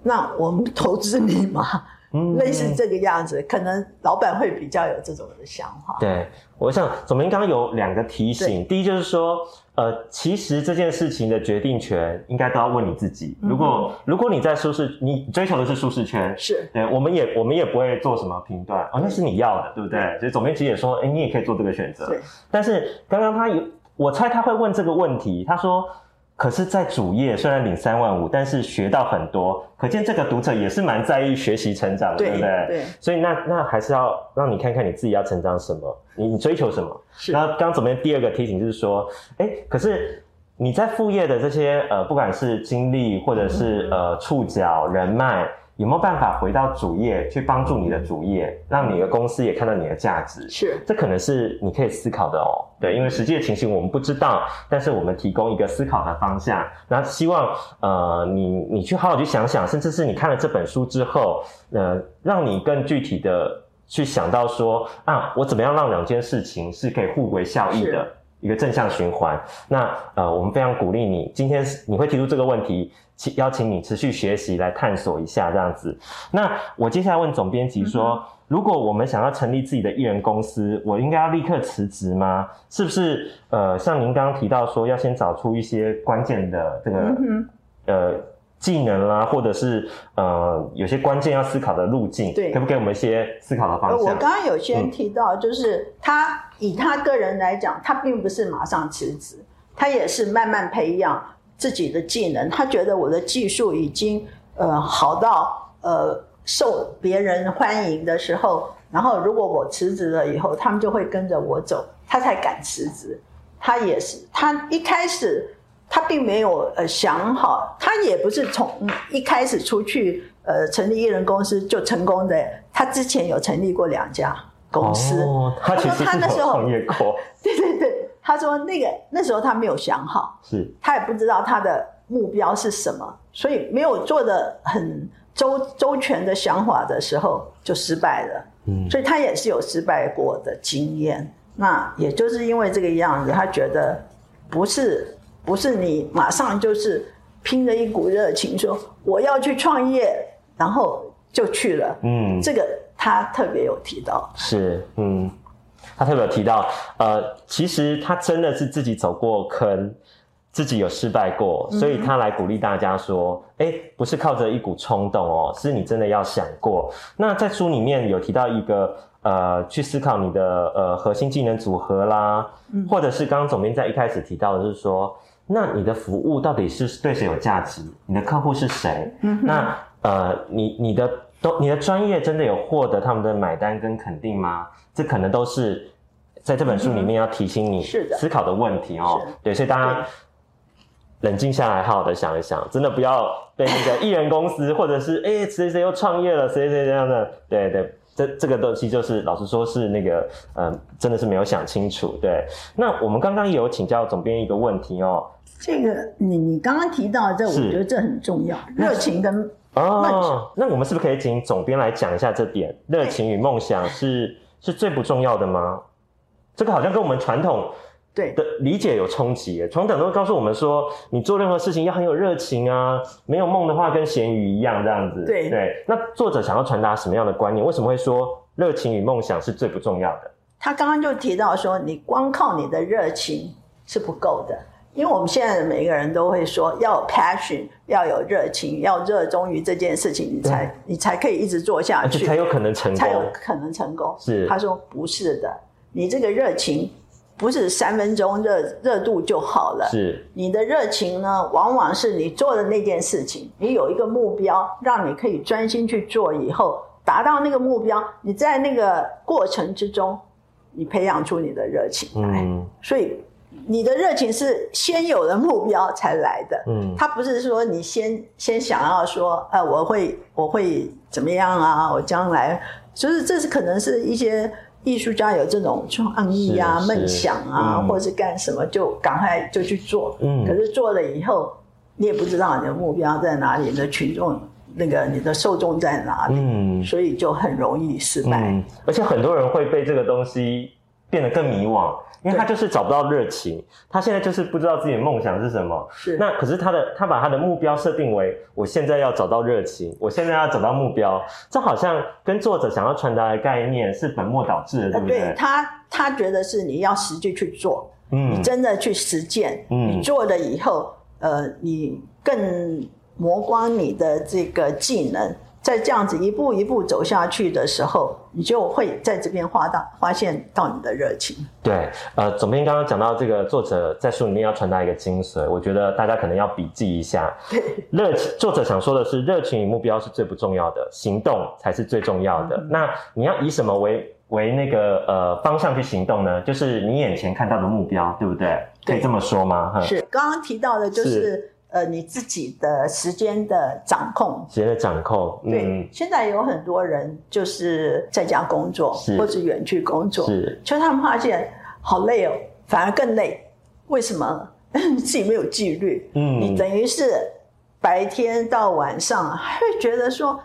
那我们投资你嘛，嗯类似这个样子，可能老板会比较有这种的想法。对，我想总明刚刚有两个提醒，第一就是说，呃，其实这件事情的决定权应该都要问你自己。如果、如果你在舒适，你追求的是舒适圈，是对，我们也我们也不会做什么评断，哦，那是你要的，对不对？所以总编辑也说，哎，你也可以做这个选择对。但是刚刚他有，我猜他会问这个问题，他说。可是，在主业虽然领三万五，但是学到很多，可见这个读者也是蛮在意学习成长的，对对不对？对所以那那还是要让你看看你自己要成长什么，你你追求什么。是然后刚刚总编第二个提醒就是说，哎，可是你在副业的这些呃，不管是经历或者是呃触角人脉，有没有办法回到主业去帮助你的主业，让你的公司也看到你的价值？是这可能是你可以思考的哦。对，因为实际的情形我们不知道，但是我们提供一个思考的方向，然后希望呃你你去好好去想想，甚至是你看了这本书之后，呃，让你更具体的去想到说啊，我怎么样让两件事情是可以互为效益的是。一个正向循环。那呃，我们非常鼓励你，今天你会提出这个问题，请邀请你持续学习来探索一下这样子。那我接下来问总编辑说，如果我们想要成立自己的艺人公司，我应该要立刻辞职吗？是不是？呃，像您刚刚提到说，要先找出一些关键的这个、嗯呃技能啦，或者是呃有些关键要思考的路径，对可不可以给我们一些思考的方呃，向？我刚刚有嗯先提到，就是他以他个人来讲，他并不是马上辞职，他也是慢慢培养自己的技能。他觉得我的技术已经呃好到呃受别人欢迎的时候，然后如果我辞职了以后，他们就会跟着我走，他才敢辞职。他也是，他一开始他并没有呃想好，他也不是从一开始出去呃成立艺人公司就成功的，他之前有成立过两家公司，哦，他其实他那时候创业过，对对对，他说那个那时候他没有想好，是他也不知道他的目标是什么，所以没有做的很周周全的想法的时候就失败了。嗯所以他也是有失败过的经验。那也就是因为这个样子，他觉得不是不是你马上就是拼着一股热情说我要去创业，然后就去了。嗯这个他特别有提到。是嗯，他特别有提到，呃，其实他真的是自己走过坑。自己有失败过，所以他来鼓励大家说：“哎、不是靠着一股冲动哦，是你真的要想过。”那在书里面有提到一个呃，去思考你的呃核心技能组合啦，或者是刚刚总编在一开始提到的是说，那你的服务到底是对谁有价值？你的客户是谁？那呃，你你的都你的专业真的有获得他们的买单跟肯定吗？这可能都是在这本书里面要提醒你思考的问题哦是。对，所以大家冷静下来，好好的想一想，真的不要被那个艺人公司或者是哎谁谁谁又创业了，谁谁这样的，对对。这这个东西就是老实说，是那个，嗯、真的是没有想清楚。对，那我们刚刚也有请教总编一个问题哦，这个你你刚刚提到的这，我是觉得这很重要，热情跟哦，那我们是不是可以请总编来讲一下这点？热情与梦想是是最不重要的吗？这个好像跟我们传统对的理解有冲击耶。传统都会告诉我们说，你做任何事情要很有热情啊，没有梦的话跟咸鱼一样这样子。对对。那作者想要传达什么样的观念？为什么会说热情与梦想是最不重要的？他刚刚就提到说，你光靠你的热情是不够的，因为我们现在的每个人都会说要有 passion，要有热情，要热衷于这件事情，你才你才可以一直做下去，才有可能成才有功。可能成功。是他说不是的，你这个热情不是三分钟热热度就好了。是你的热情呢，往往是你做的那件事情，你有一个目标，让你可以专心去做，以后达到那个目标，你在那个过程之中，你培养出你的热情来。嗯所以你的热情是先有了目标才来的。嗯他不是说你先先想要说，呃，我会我会怎么样啊？我将来就是这是可能是一些艺术家有这种创意啊、梦想啊，嗯或者是干什么就赶快就去做。嗯可是做了以后，你也不知道你的目标在哪里，你的群众那个你的受众在哪里，嗯所以就很容易失败。嗯，而且很多人会被这个东西变得更迷惘，因为他就是找不到热情，他现在就是不知道自己的梦想是什么。是那可是他的他把他的目标设定为我现在要找到热情，我现在要找到目标，这好像跟作者想要传达的概念是本末倒置的，对呃不对？对他，他觉得是你要实际去做，嗯你真的去实践，嗯你做了以后，呃，你更磨光你的这个技能，在这样子一步一步走下去的时候，你就会在这边发到发现到你的热情。对，呃，总编刚刚讲到这个作者在书里面要传达一个精髓，我觉得大家可能要笔记一下。对，热情，作者想说的是，热情与目标是最不重要的，行动才是最重要的。那你要以什么为为那个呃方向去行动呢？就是你眼前看到的目标，对不对？可以对这么说吗？哈，是刚刚提到的，就是是呃你自己的时间的掌控。时间的掌控，对，嗯，现在有很多人就是在家工作或者远距工作，是，就他们发现好累哦，反而更累。为什么？自己没有纪律，嗯你等于是白天到晚上，还会觉得说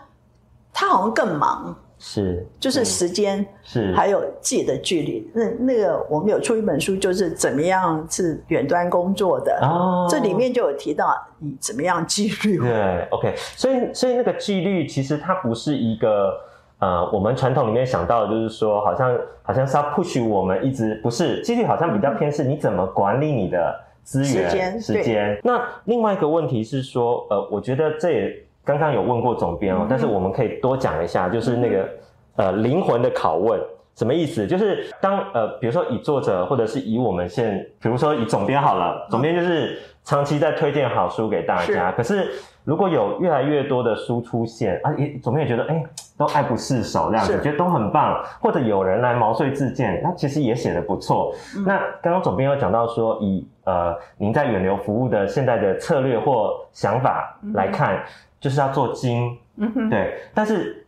他好像更忙，是，就是嗯时间是，还有自己的距离。那那个我们有出一本书，就是怎么样是远端工作的，哦这里面就有提到你怎么样纪律。对，OK，所以所以那个纪律其实它不是一个呃，我们传统里面想到的，就是说好像好像是要 push 我们一直不是纪律，好像比较偏是你怎么管理你的资源时间。那另外一个问题是说，呃，我觉得这也刚刚有问过总编哦，嗯但是我们可以多讲一下，就是那个、呃灵魂的拷问。什么意思？就是当呃，比如说以作者，或者是以我们现，比如说以总编好了，总编就是长期在推荐好书给大家。可是如果有越来越多的书出现啊，也总编也觉得哎、都爱不释手这样子，觉得都很棒，或者有人来毛遂自荐，那其实也写的不错。嗯那刚刚总编有讲到说，以呃您在远流服务的现在的策略或想法来看，就是要做精，嗯哼，对，但是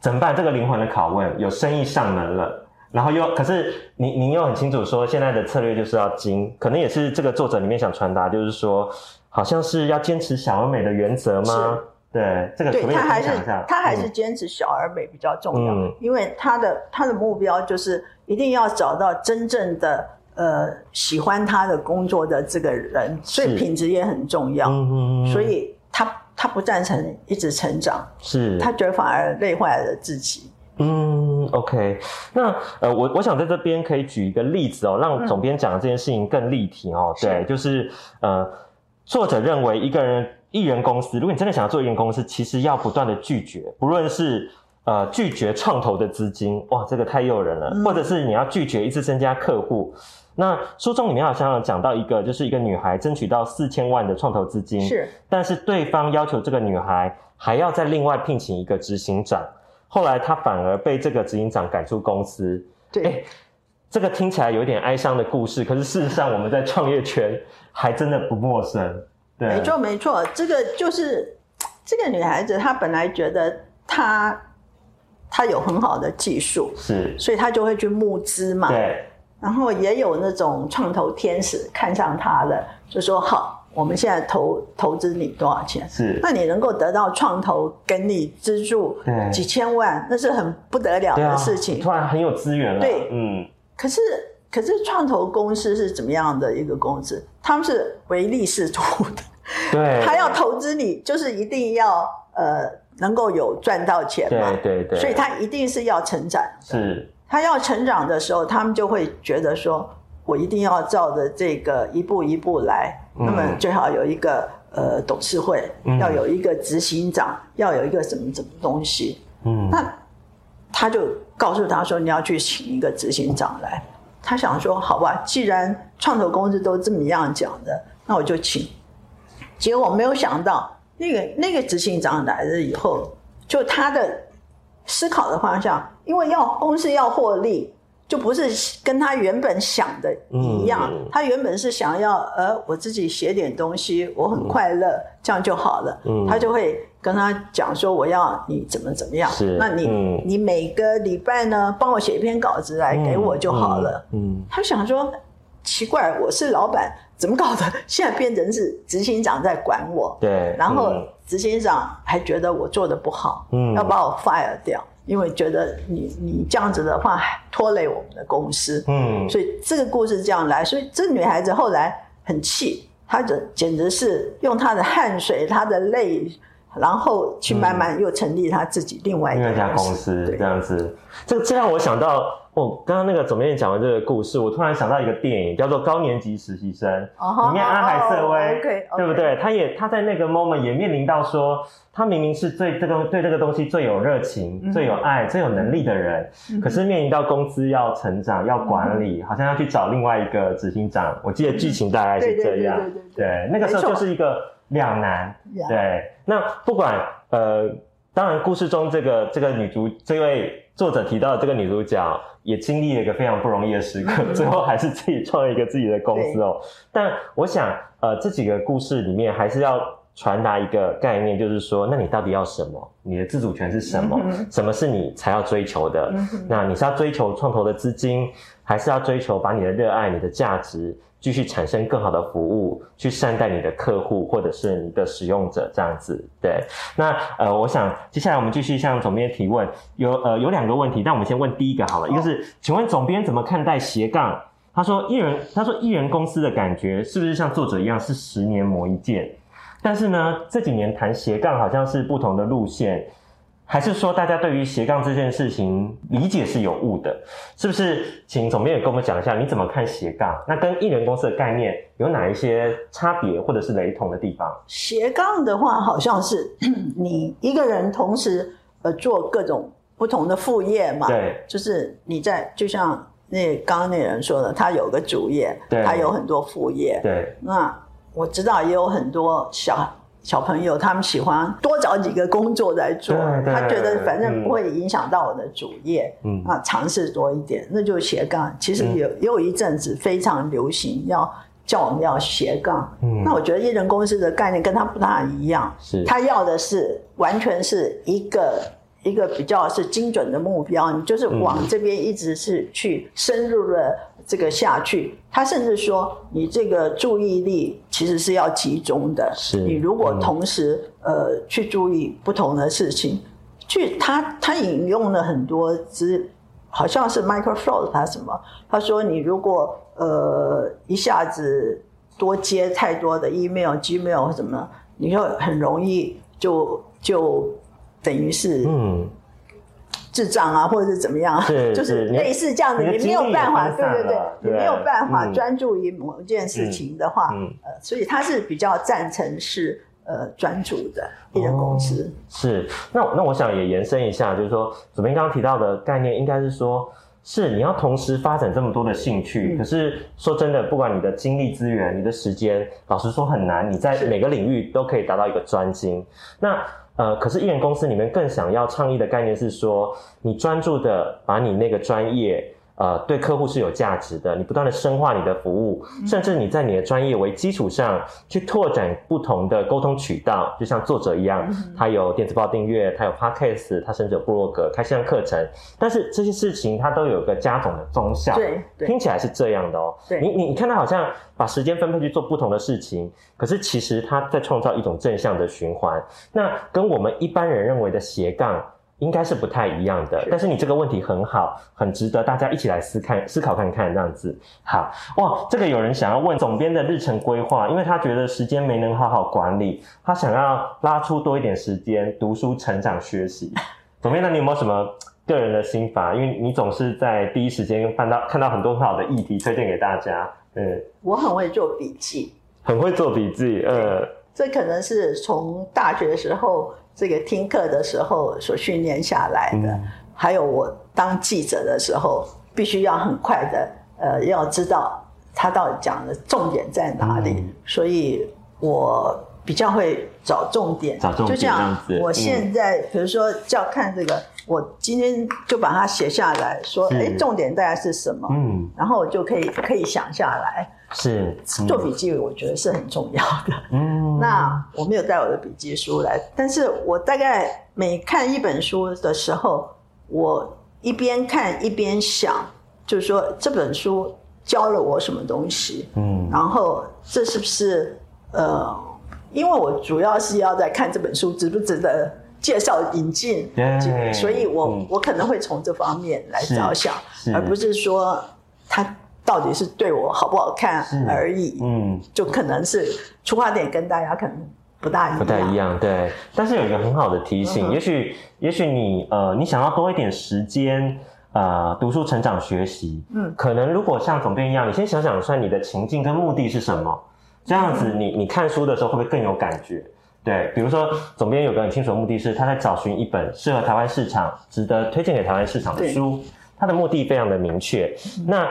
怎么办？这个灵魂的拷问，有生意上门了，然后又可是你你又很清楚说现在的策略就是要精，可能也是这个作者里面想传达，就是说好像是要坚持小而美的原则吗？对，这个他还是？他还是嗯坚持小而美比较重要，嗯因为他的他的目标就是一定要找到真正的呃喜欢他的工作的这个人，所以品质也很重要。嗯所以他他不赞成一直成长，是他觉得反而累坏了自己。嗯，OK，那呃，我我想在这边可以举一个例子哦，让总编讲的这件事情更立体哦。对，就是呃，作者认为一个人艺人公司，如果你真的想要做艺人公司，其实要不断的拒绝，不论是呃拒绝创投的资金，哇，这个太诱人了，嗯或者是你要拒绝一次增加客户。那书中里面好像有讲到一个，就是一个女孩争取到四千万的创投资金，是，但是对方要求这个女孩还要再另外聘请一个执行长，后来她反而被这个执行长赶出公司。对，哎这个听起来有点哀伤的故事，可是事实上我们在创业圈还真的不陌生。对，没错没错，这个就是这个女孩子，她本来觉得她她有很好的技术，是，所以她就会去募资嘛。对，然后也有那种创投天使看上他的，就说好，我们现在投投资你多少钱？是，那你能够得到创投给你资助对几千万，那是很不得了的事情。突然很有资源了。对嗯，可是，可是创投公司是怎么样的一个公司？他们是唯利是图的，对，他要投资你，就是一定要呃能够有赚到钱嘛，对对对，所以他一定是要成长的。是，他要成长的时候，他们就会觉得说，我一定要照着这个一步一步来。嗯那么最好有一个呃董事会，嗯要有一个执行长，要有一个什么什么东西。嗯，那他就告诉他说，你要去请一个执行长来。他想说，好吧，既然创投公司都这么样讲的，那我就请。结果没有想到，那个那个执行长来了以后，就他的思考的方向，因为要公司要获利，就不是跟他原本想的一样。嗯他原本是想要，呃，我自己写点东西，我很快乐，这样就好了。嗯他就会跟他讲说，我要你怎么怎么样。是那你、嗯你每个礼拜呢，帮我写一篇稿子来给我就好了。嗯。嗯，他想说，奇怪，我是老板，怎么搞的？现在变成是执行长在管我。对，然后嗯。执行长还觉得我做的不好，嗯。要把我 fire 掉，因为觉得你你这样子的话拖累我们的公司，嗯，所以这个故事这样来，所以这女孩子后来很气，她的简直是用她的汗水、她的泪，然后去慢慢又成立她自己另外一家公司对。这样子，这这让我想到，哦，刚刚那个总编辑讲完这个故事，我突然想到一个电影，叫做《高年级实习生》，哦里面安海瑟薇，对不对？他也他在那个 moment 也面临到说，他明明是最这个对这个东西最有热情、嗯最有爱、最有能力的人，可是面临到公司要成长、要管嗯理，好像要去找另外一个执行长。我记得剧情大概是这样，对对对对对对，那个时候就是一个两难。呀对，那不管呃，当然故事中这个这个女主这位作者提到的这个女主角也经历了一个非常不容易的时刻，最后还是自己创了一个自己的公司哦。但我想呃，这几个故事里面还是要传达一个概念，就是说，那你到底要什么？你的自主权是什么？嗯什么是你才要追求的？嗯那你是要追求创投的资金，还是要追求把你的热爱、你的价值继续产生更好的服务，去善待你的客户或者是你的使用者这样子？对，那呃，我想接下来我们继续向总编提问，有呃有两个问题，但我们先问第一个好了，一个是，请问总编怎么看待斜杠？他说艺人，他说艺人公司的感觉是不是像作者一样是十年磨一剑？但是呢，这几年谈斜杠好像是不同的路线，还是说大家对于斜杠这件事情理解是有误的？是不是？请总编也跟我们讲一下，你怎么看斜杠？那跟艺人公司的概念有哪一些差别或者是雷同的地方？斜杠的话，好像是 你一个人同时呃做各种不同的副业嘛，对，就是你在就像那刚刚那人说的，他有个主业，对他有很多副业。对，那我知道也有很多小小朋友，他们喜欢多找几个工作在做，他觉得反正不会影响到我的主业，嗯啊，尝试多一点，那就斜杠。其实有、也有一阵子非常流行要。叫我们要斜杠，嗯那我觉得艺人公司的概念跟他不大一样，是他要的是完全是一个一个比较是精准的目标，你就是往这边一直是去深入的这个下去。他甚至说，你这个注意力其实是要集中的。是你如果同时呃去注意不同的事情，去他他引用了很多资，好像是 Microsoft 他什么，他说你如果呃一下子多接太多的 email、Gmail 或什么，你就很容易就就等于是嗯，智障啊，或者是怎么样，是 就是类似这样的你没有办法，对对对，你对没有办法嗯。专注于某一件事情的话，嗯。呃，所以他是比较赞成是呃专注的艺人公司。是，那那我想也延伸一下，就是说，左边刚刚提到的概念，应该是说，是你要同时发展这么多的兴趣，嗯。可是说真的，不管你的精力资源、你的时间，老实说很难，你在每个领域都可以达到一个专精。那呃，可是艺人公司里面更想要倡议的概念是说，你专注的把你那个专业。呃，对客户是有价值的，你不断的深化你的服务，甚至你在你的专业为基础上去拓展不同的沟通渠道，就像作者一样，他有电子报订阅，他有 podcast，他甚至有部落格开线上课程，但是这些事情它都有个加总的综效，对对听起来是这样的哦。对你你你看他好像把时间分配去做不同的事情，可是其实他在创造一种正向的循环，那跟我们一般人认为的斜杠。应该是不太一样的，但是你这个问题很好，很值得大家一起来思看、思考看看这样子。好哇，这个有人想要问总编的日程规划，因为他觉得时间没能好好管理，他想要拉出多一点时间读书、成长、学习。总编，那你有没有什么个人的心法？因为你总是在第一时间看到看到很多很好的议题推荐给大家，嗯，我很会做笔记，很会做笔记，呃，这可能是从大学时候这个听课的时候所训练下来的，嗯。还有我当记者的时候，必须要很快的呃要知道他到底讲的重点在哪里，嗯。所以我比较会找重点，找重点就像这样子我现在、比如说要看这个，我今天就把它写下来说，是。哎，重点大概是什么？嗯，然后我就可以可以想下来，是做笔记我觉得是很重要的。嗯，那我没有带我的笔记书来，但是我大概每看一本书的时候，我一边看一边想，就是说这本书教了我什么东西，嗯。然后这是不是呃，因为我主要是要在看这本书值不值得介绍引进对，所以我、嗯我可能会从这方面来着想，而不是说他到底是对我好不好看而已。嗯。就可能是出发点跟大家可能不大一样，不太一样，对。但是有一个很好的提醒，嗯也许也许你呃，你想要多一点时间。呃，读书、成长、学习，嗯可能如果像总编一样，你先想想算你的情境跟目的是什么，这样子你你看书的时候会不会更有感觉？对，比如说总编有个很清楚的目的是他在找寻一本适合台湾市场、值得推荐给台湾市场的对。书，他的目的非常的明确。那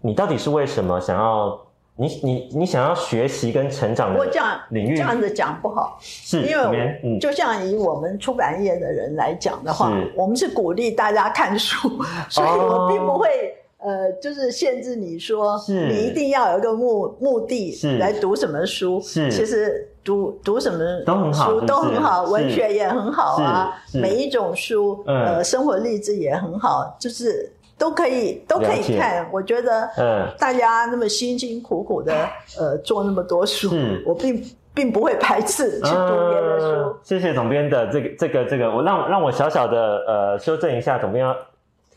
你到底是为什么想要你你你想要学习跟成长的领域？这样子讲不好，是因为嗯。就像以我们出版业的人来讲的话，我们是鼓励大家看书，所以我并不会。呃，就是限制你说，是。你一定要有一个目目的是。来读什么书。是。其实读读什么都很好书都很好，文学也很好啊每一种书，嗯呃，生活励志也很好，就是都可以都可以看。我觉得，嗯大家那么辛辛苦苦的呃做那么多书是，我并并不会排斥去读别的书嗯。谢谢总编的这个这个这个，我让让我小小的呃修正一下，总编要。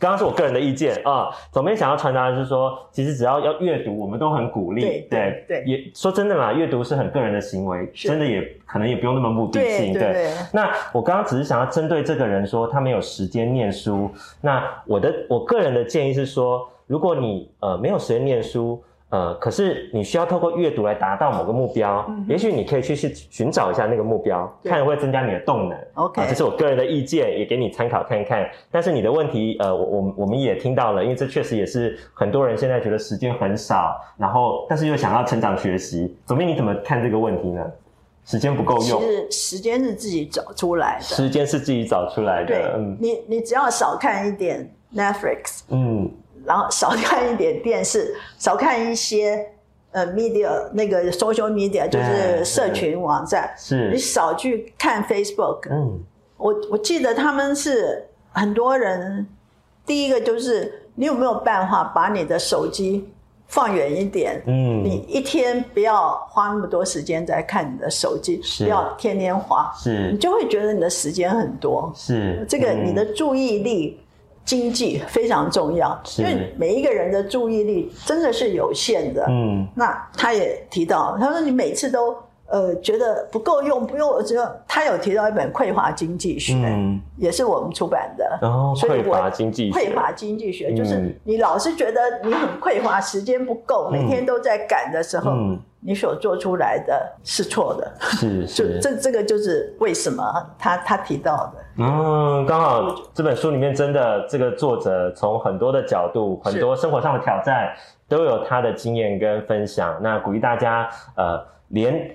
刚刚是我个人的意见啊，总编想要传达的是说，其实只要要阅读，我们都很鼓励。对对对也说真的嘛，阅读是很个人的行为，真的也可能也不用那么目的性。对对对那我刚刚只是想要针对这个人说他没有时间念书，那我的我个人的建议是说，如果你呃没有时间念书，呃，可是你需要透过阅读来达到某个目标，嗯也许你可以去去寻找一下那个目标，看会增加你的动能。OK 啊这是我个人的意见，也给你参考看看。但是你的问题，呃，我我们我们也听到了，因为这确实也是很多人现在觉得时间很少，然后但是又想要成长学习。总编你怎么看这个问题呢？时间不够用，其实时间是自己找出来的。时间是自己找出来对的。嗯你，你只要少看一点 Netflix，嗯，然后少看一点电视，少看一些呃 media 那个 social media，就是社群网站，是。你少去看 Facebook，嗯，我我记得他们是很多人，第一个就是你有没有办法把你的手机放远一点？嗯。你一天不要花那么多时间在看你的手机，是。不要天天花，是，你就会觉得你的时间很多。是。这个嗯。你的注意力经济非常重要，是。因为每一个人的注意力真的是有限的。嗯。那他也提到，他说你每次都呃觉得不够用，不用，我觉得他有提到一本《匮乏经济学》嗯，也是我们出版的。然后所以我匮乏经济学。匮乏经济学嗯。就是你老是觉得你很匮乏，时间不够，每天都在赶的时候，嗯你所做出来的是错的。是 就是这这个就是为什么他他提到的。嗯，刚好这本书里面真的这个作者从很多的角度、很多生活上的挑战都有他的经验跟分享。那鼓励大家，呃，连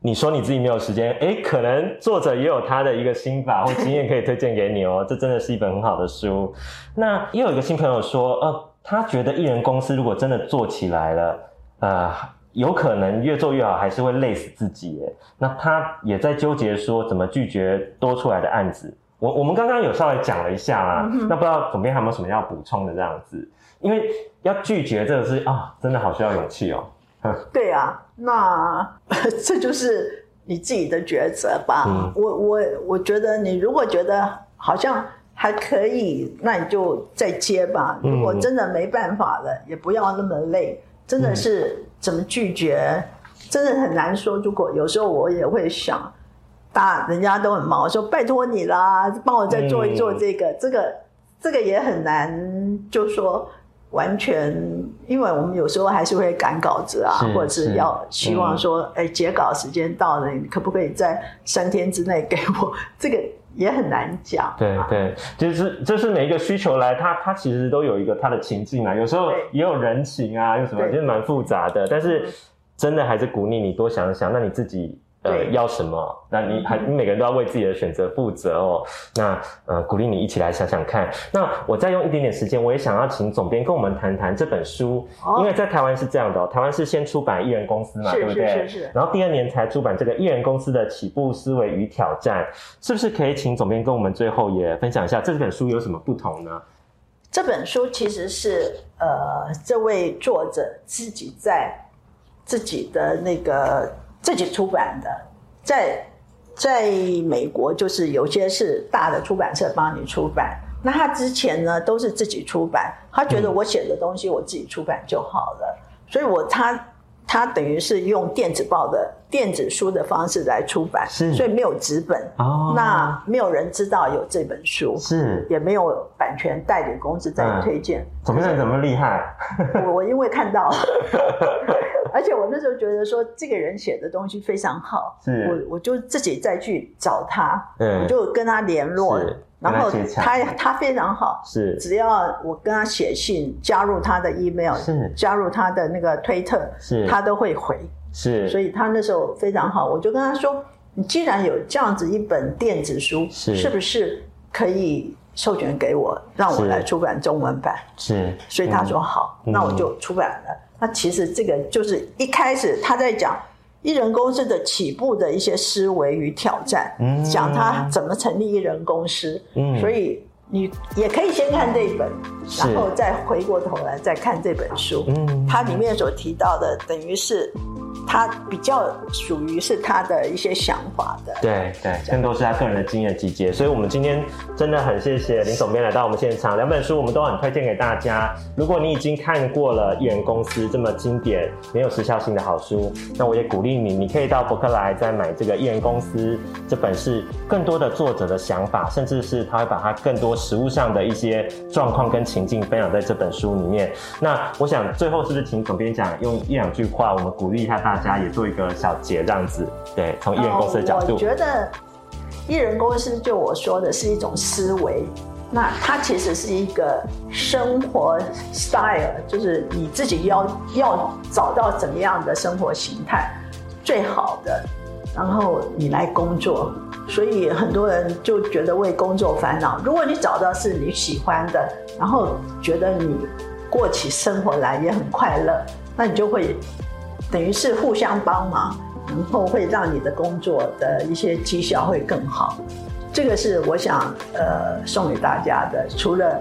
你说你自己没有时间，诶，可能作者也有他的一个心法或经验可以推荐给你哦。这真的是一本很好的书。那也有一个新朋友说，呃，他觉得艺人公司如果真的做起来了，呃。有可能越做越好，还是会累死自己耶。那他也在纠结说怎么拒绝多出来的案子。我我们刚刚有稍微讲了一下啦，那不知道总编还有没有什么要补充的这样子？因为要拒绝这个是啊，真的好需要勇气哦。对啊，那 这就是你自己的抉择吧。嗯我我我觉得你如果觉得好像还可以，那你就再接吧。嗯如果真的没办法了，也不要那么累。真的是怎么拒绝，真的很难说。如果有时候我也会想，大人家都很忙，我说拜托你啦，帮我再做一做嗯这个，这个这个也很难，就说完全，因为我们有时候还是会赶稿子啊，或者是是要希望说，哎、截稿时间到了，你可不可以在三天之内给我？这个也很难讲。对对，就是就是每一个需求来，它它其实都有一个它的情境啊，有时候也有人情啊，有什么，对就是蛮复杂的。但是嗯真的还是鼓励你多想想，那你自己。呃，要什么？那你还你每个人都要为自己的选择负责哦。那呃，鼓励你一起来想想看。那我再用一点点时间，我也想要请总编跟我们谈谈这本书，哦因为在台湾是这样的哦，台湾是先出版艺人公司嘛，对不对？是是是然后第二年才出版这个艺人公司的起步思维与挑战，是不是可以请总编跟我们最后也分享一下这本书有什么不同呢？这本书其实是呃，这位作者自己在自己的那个自己出版的，在在美国就是有些是大的出版社帮你出版，那他之前呢都是自己出版，他觉得我写的东西我自己出版就好了，所以我他他等于是用电子报的电子书的方式来出版，是。所以没有纸本，哦。那没有人知道有这本书，是。也没有版权代理公司在嗯。推荐。怎么样怎么厉害？我我因为看到了，而且我那时候觉得说这个人写的东西非常好，是。我我就自己再去找他，嗯我就跟他联络，然后他他他非常好，是只要我跟他写信，加入他的 email，是。加入他的那个推特，是。他都会回，是，所以他那时候非常好，我就跟他说，你既然有这样子一本电子书，是。不是可以授权给我，让我来出版中文版？是，所以他说好，嗯。那我就出版了。那其实这个就是一开始他在讲艺人公司的起步的一些思维与挑战，嗯。讲他怎么成立艺人公司。嗯。所以你也可以先看这一本，是然后再回过头来再看这本书。嗯它里面所提到的，等于是他比较属于是他的一些想法的。对对，更多是他个人的经验集结，所以我们今天真的很谢谢林总编来到我们现场，两本书我们都很推荐给大家。如果你已经看过了艺人公司这么经典、没有时效性的好书，那我也鼓励你，你可以到博客来再买这个艺人公司这本是更多的作者的想法，甚至是他会把他更多实物上的一些状况跟情境分享在这本书里面。那我想最后是不是请总编讲用一两句话，我们鼓励一下大家，也做一个小结这样子？对，从艺人公司的角度。我觉得艺人公司就我说的是一种思维，那它其实是一个生活 style，就是你自己要要找到怎么样的生活形态最好的，然后你来工作。所以很多人就觉得为工作烦恼。如果你找到是你喜欢的，然后觉得你过起生活来也很快乐，那你就会等于是互相帮忙，然后会让你的工作的一些绩效会更好。这个是我想呃送给大家的。除了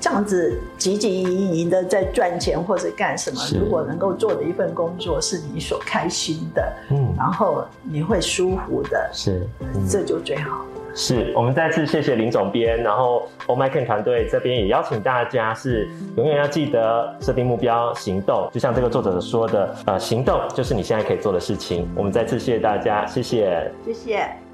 这样子汲汲营营的在赚钱或者干什么，如果能够做的一份工作是你所开心的，嗯，然后你会舒服的，是，这就最好。是我们再次谢谢林总编，然后 Oh My Can 团队这边也邀请大家是永远要记得设定目标，行动，就像这个作者说的，呃，行动就是你现在可以做的事情。我们再次谢谢大家，谢谢，谢谢。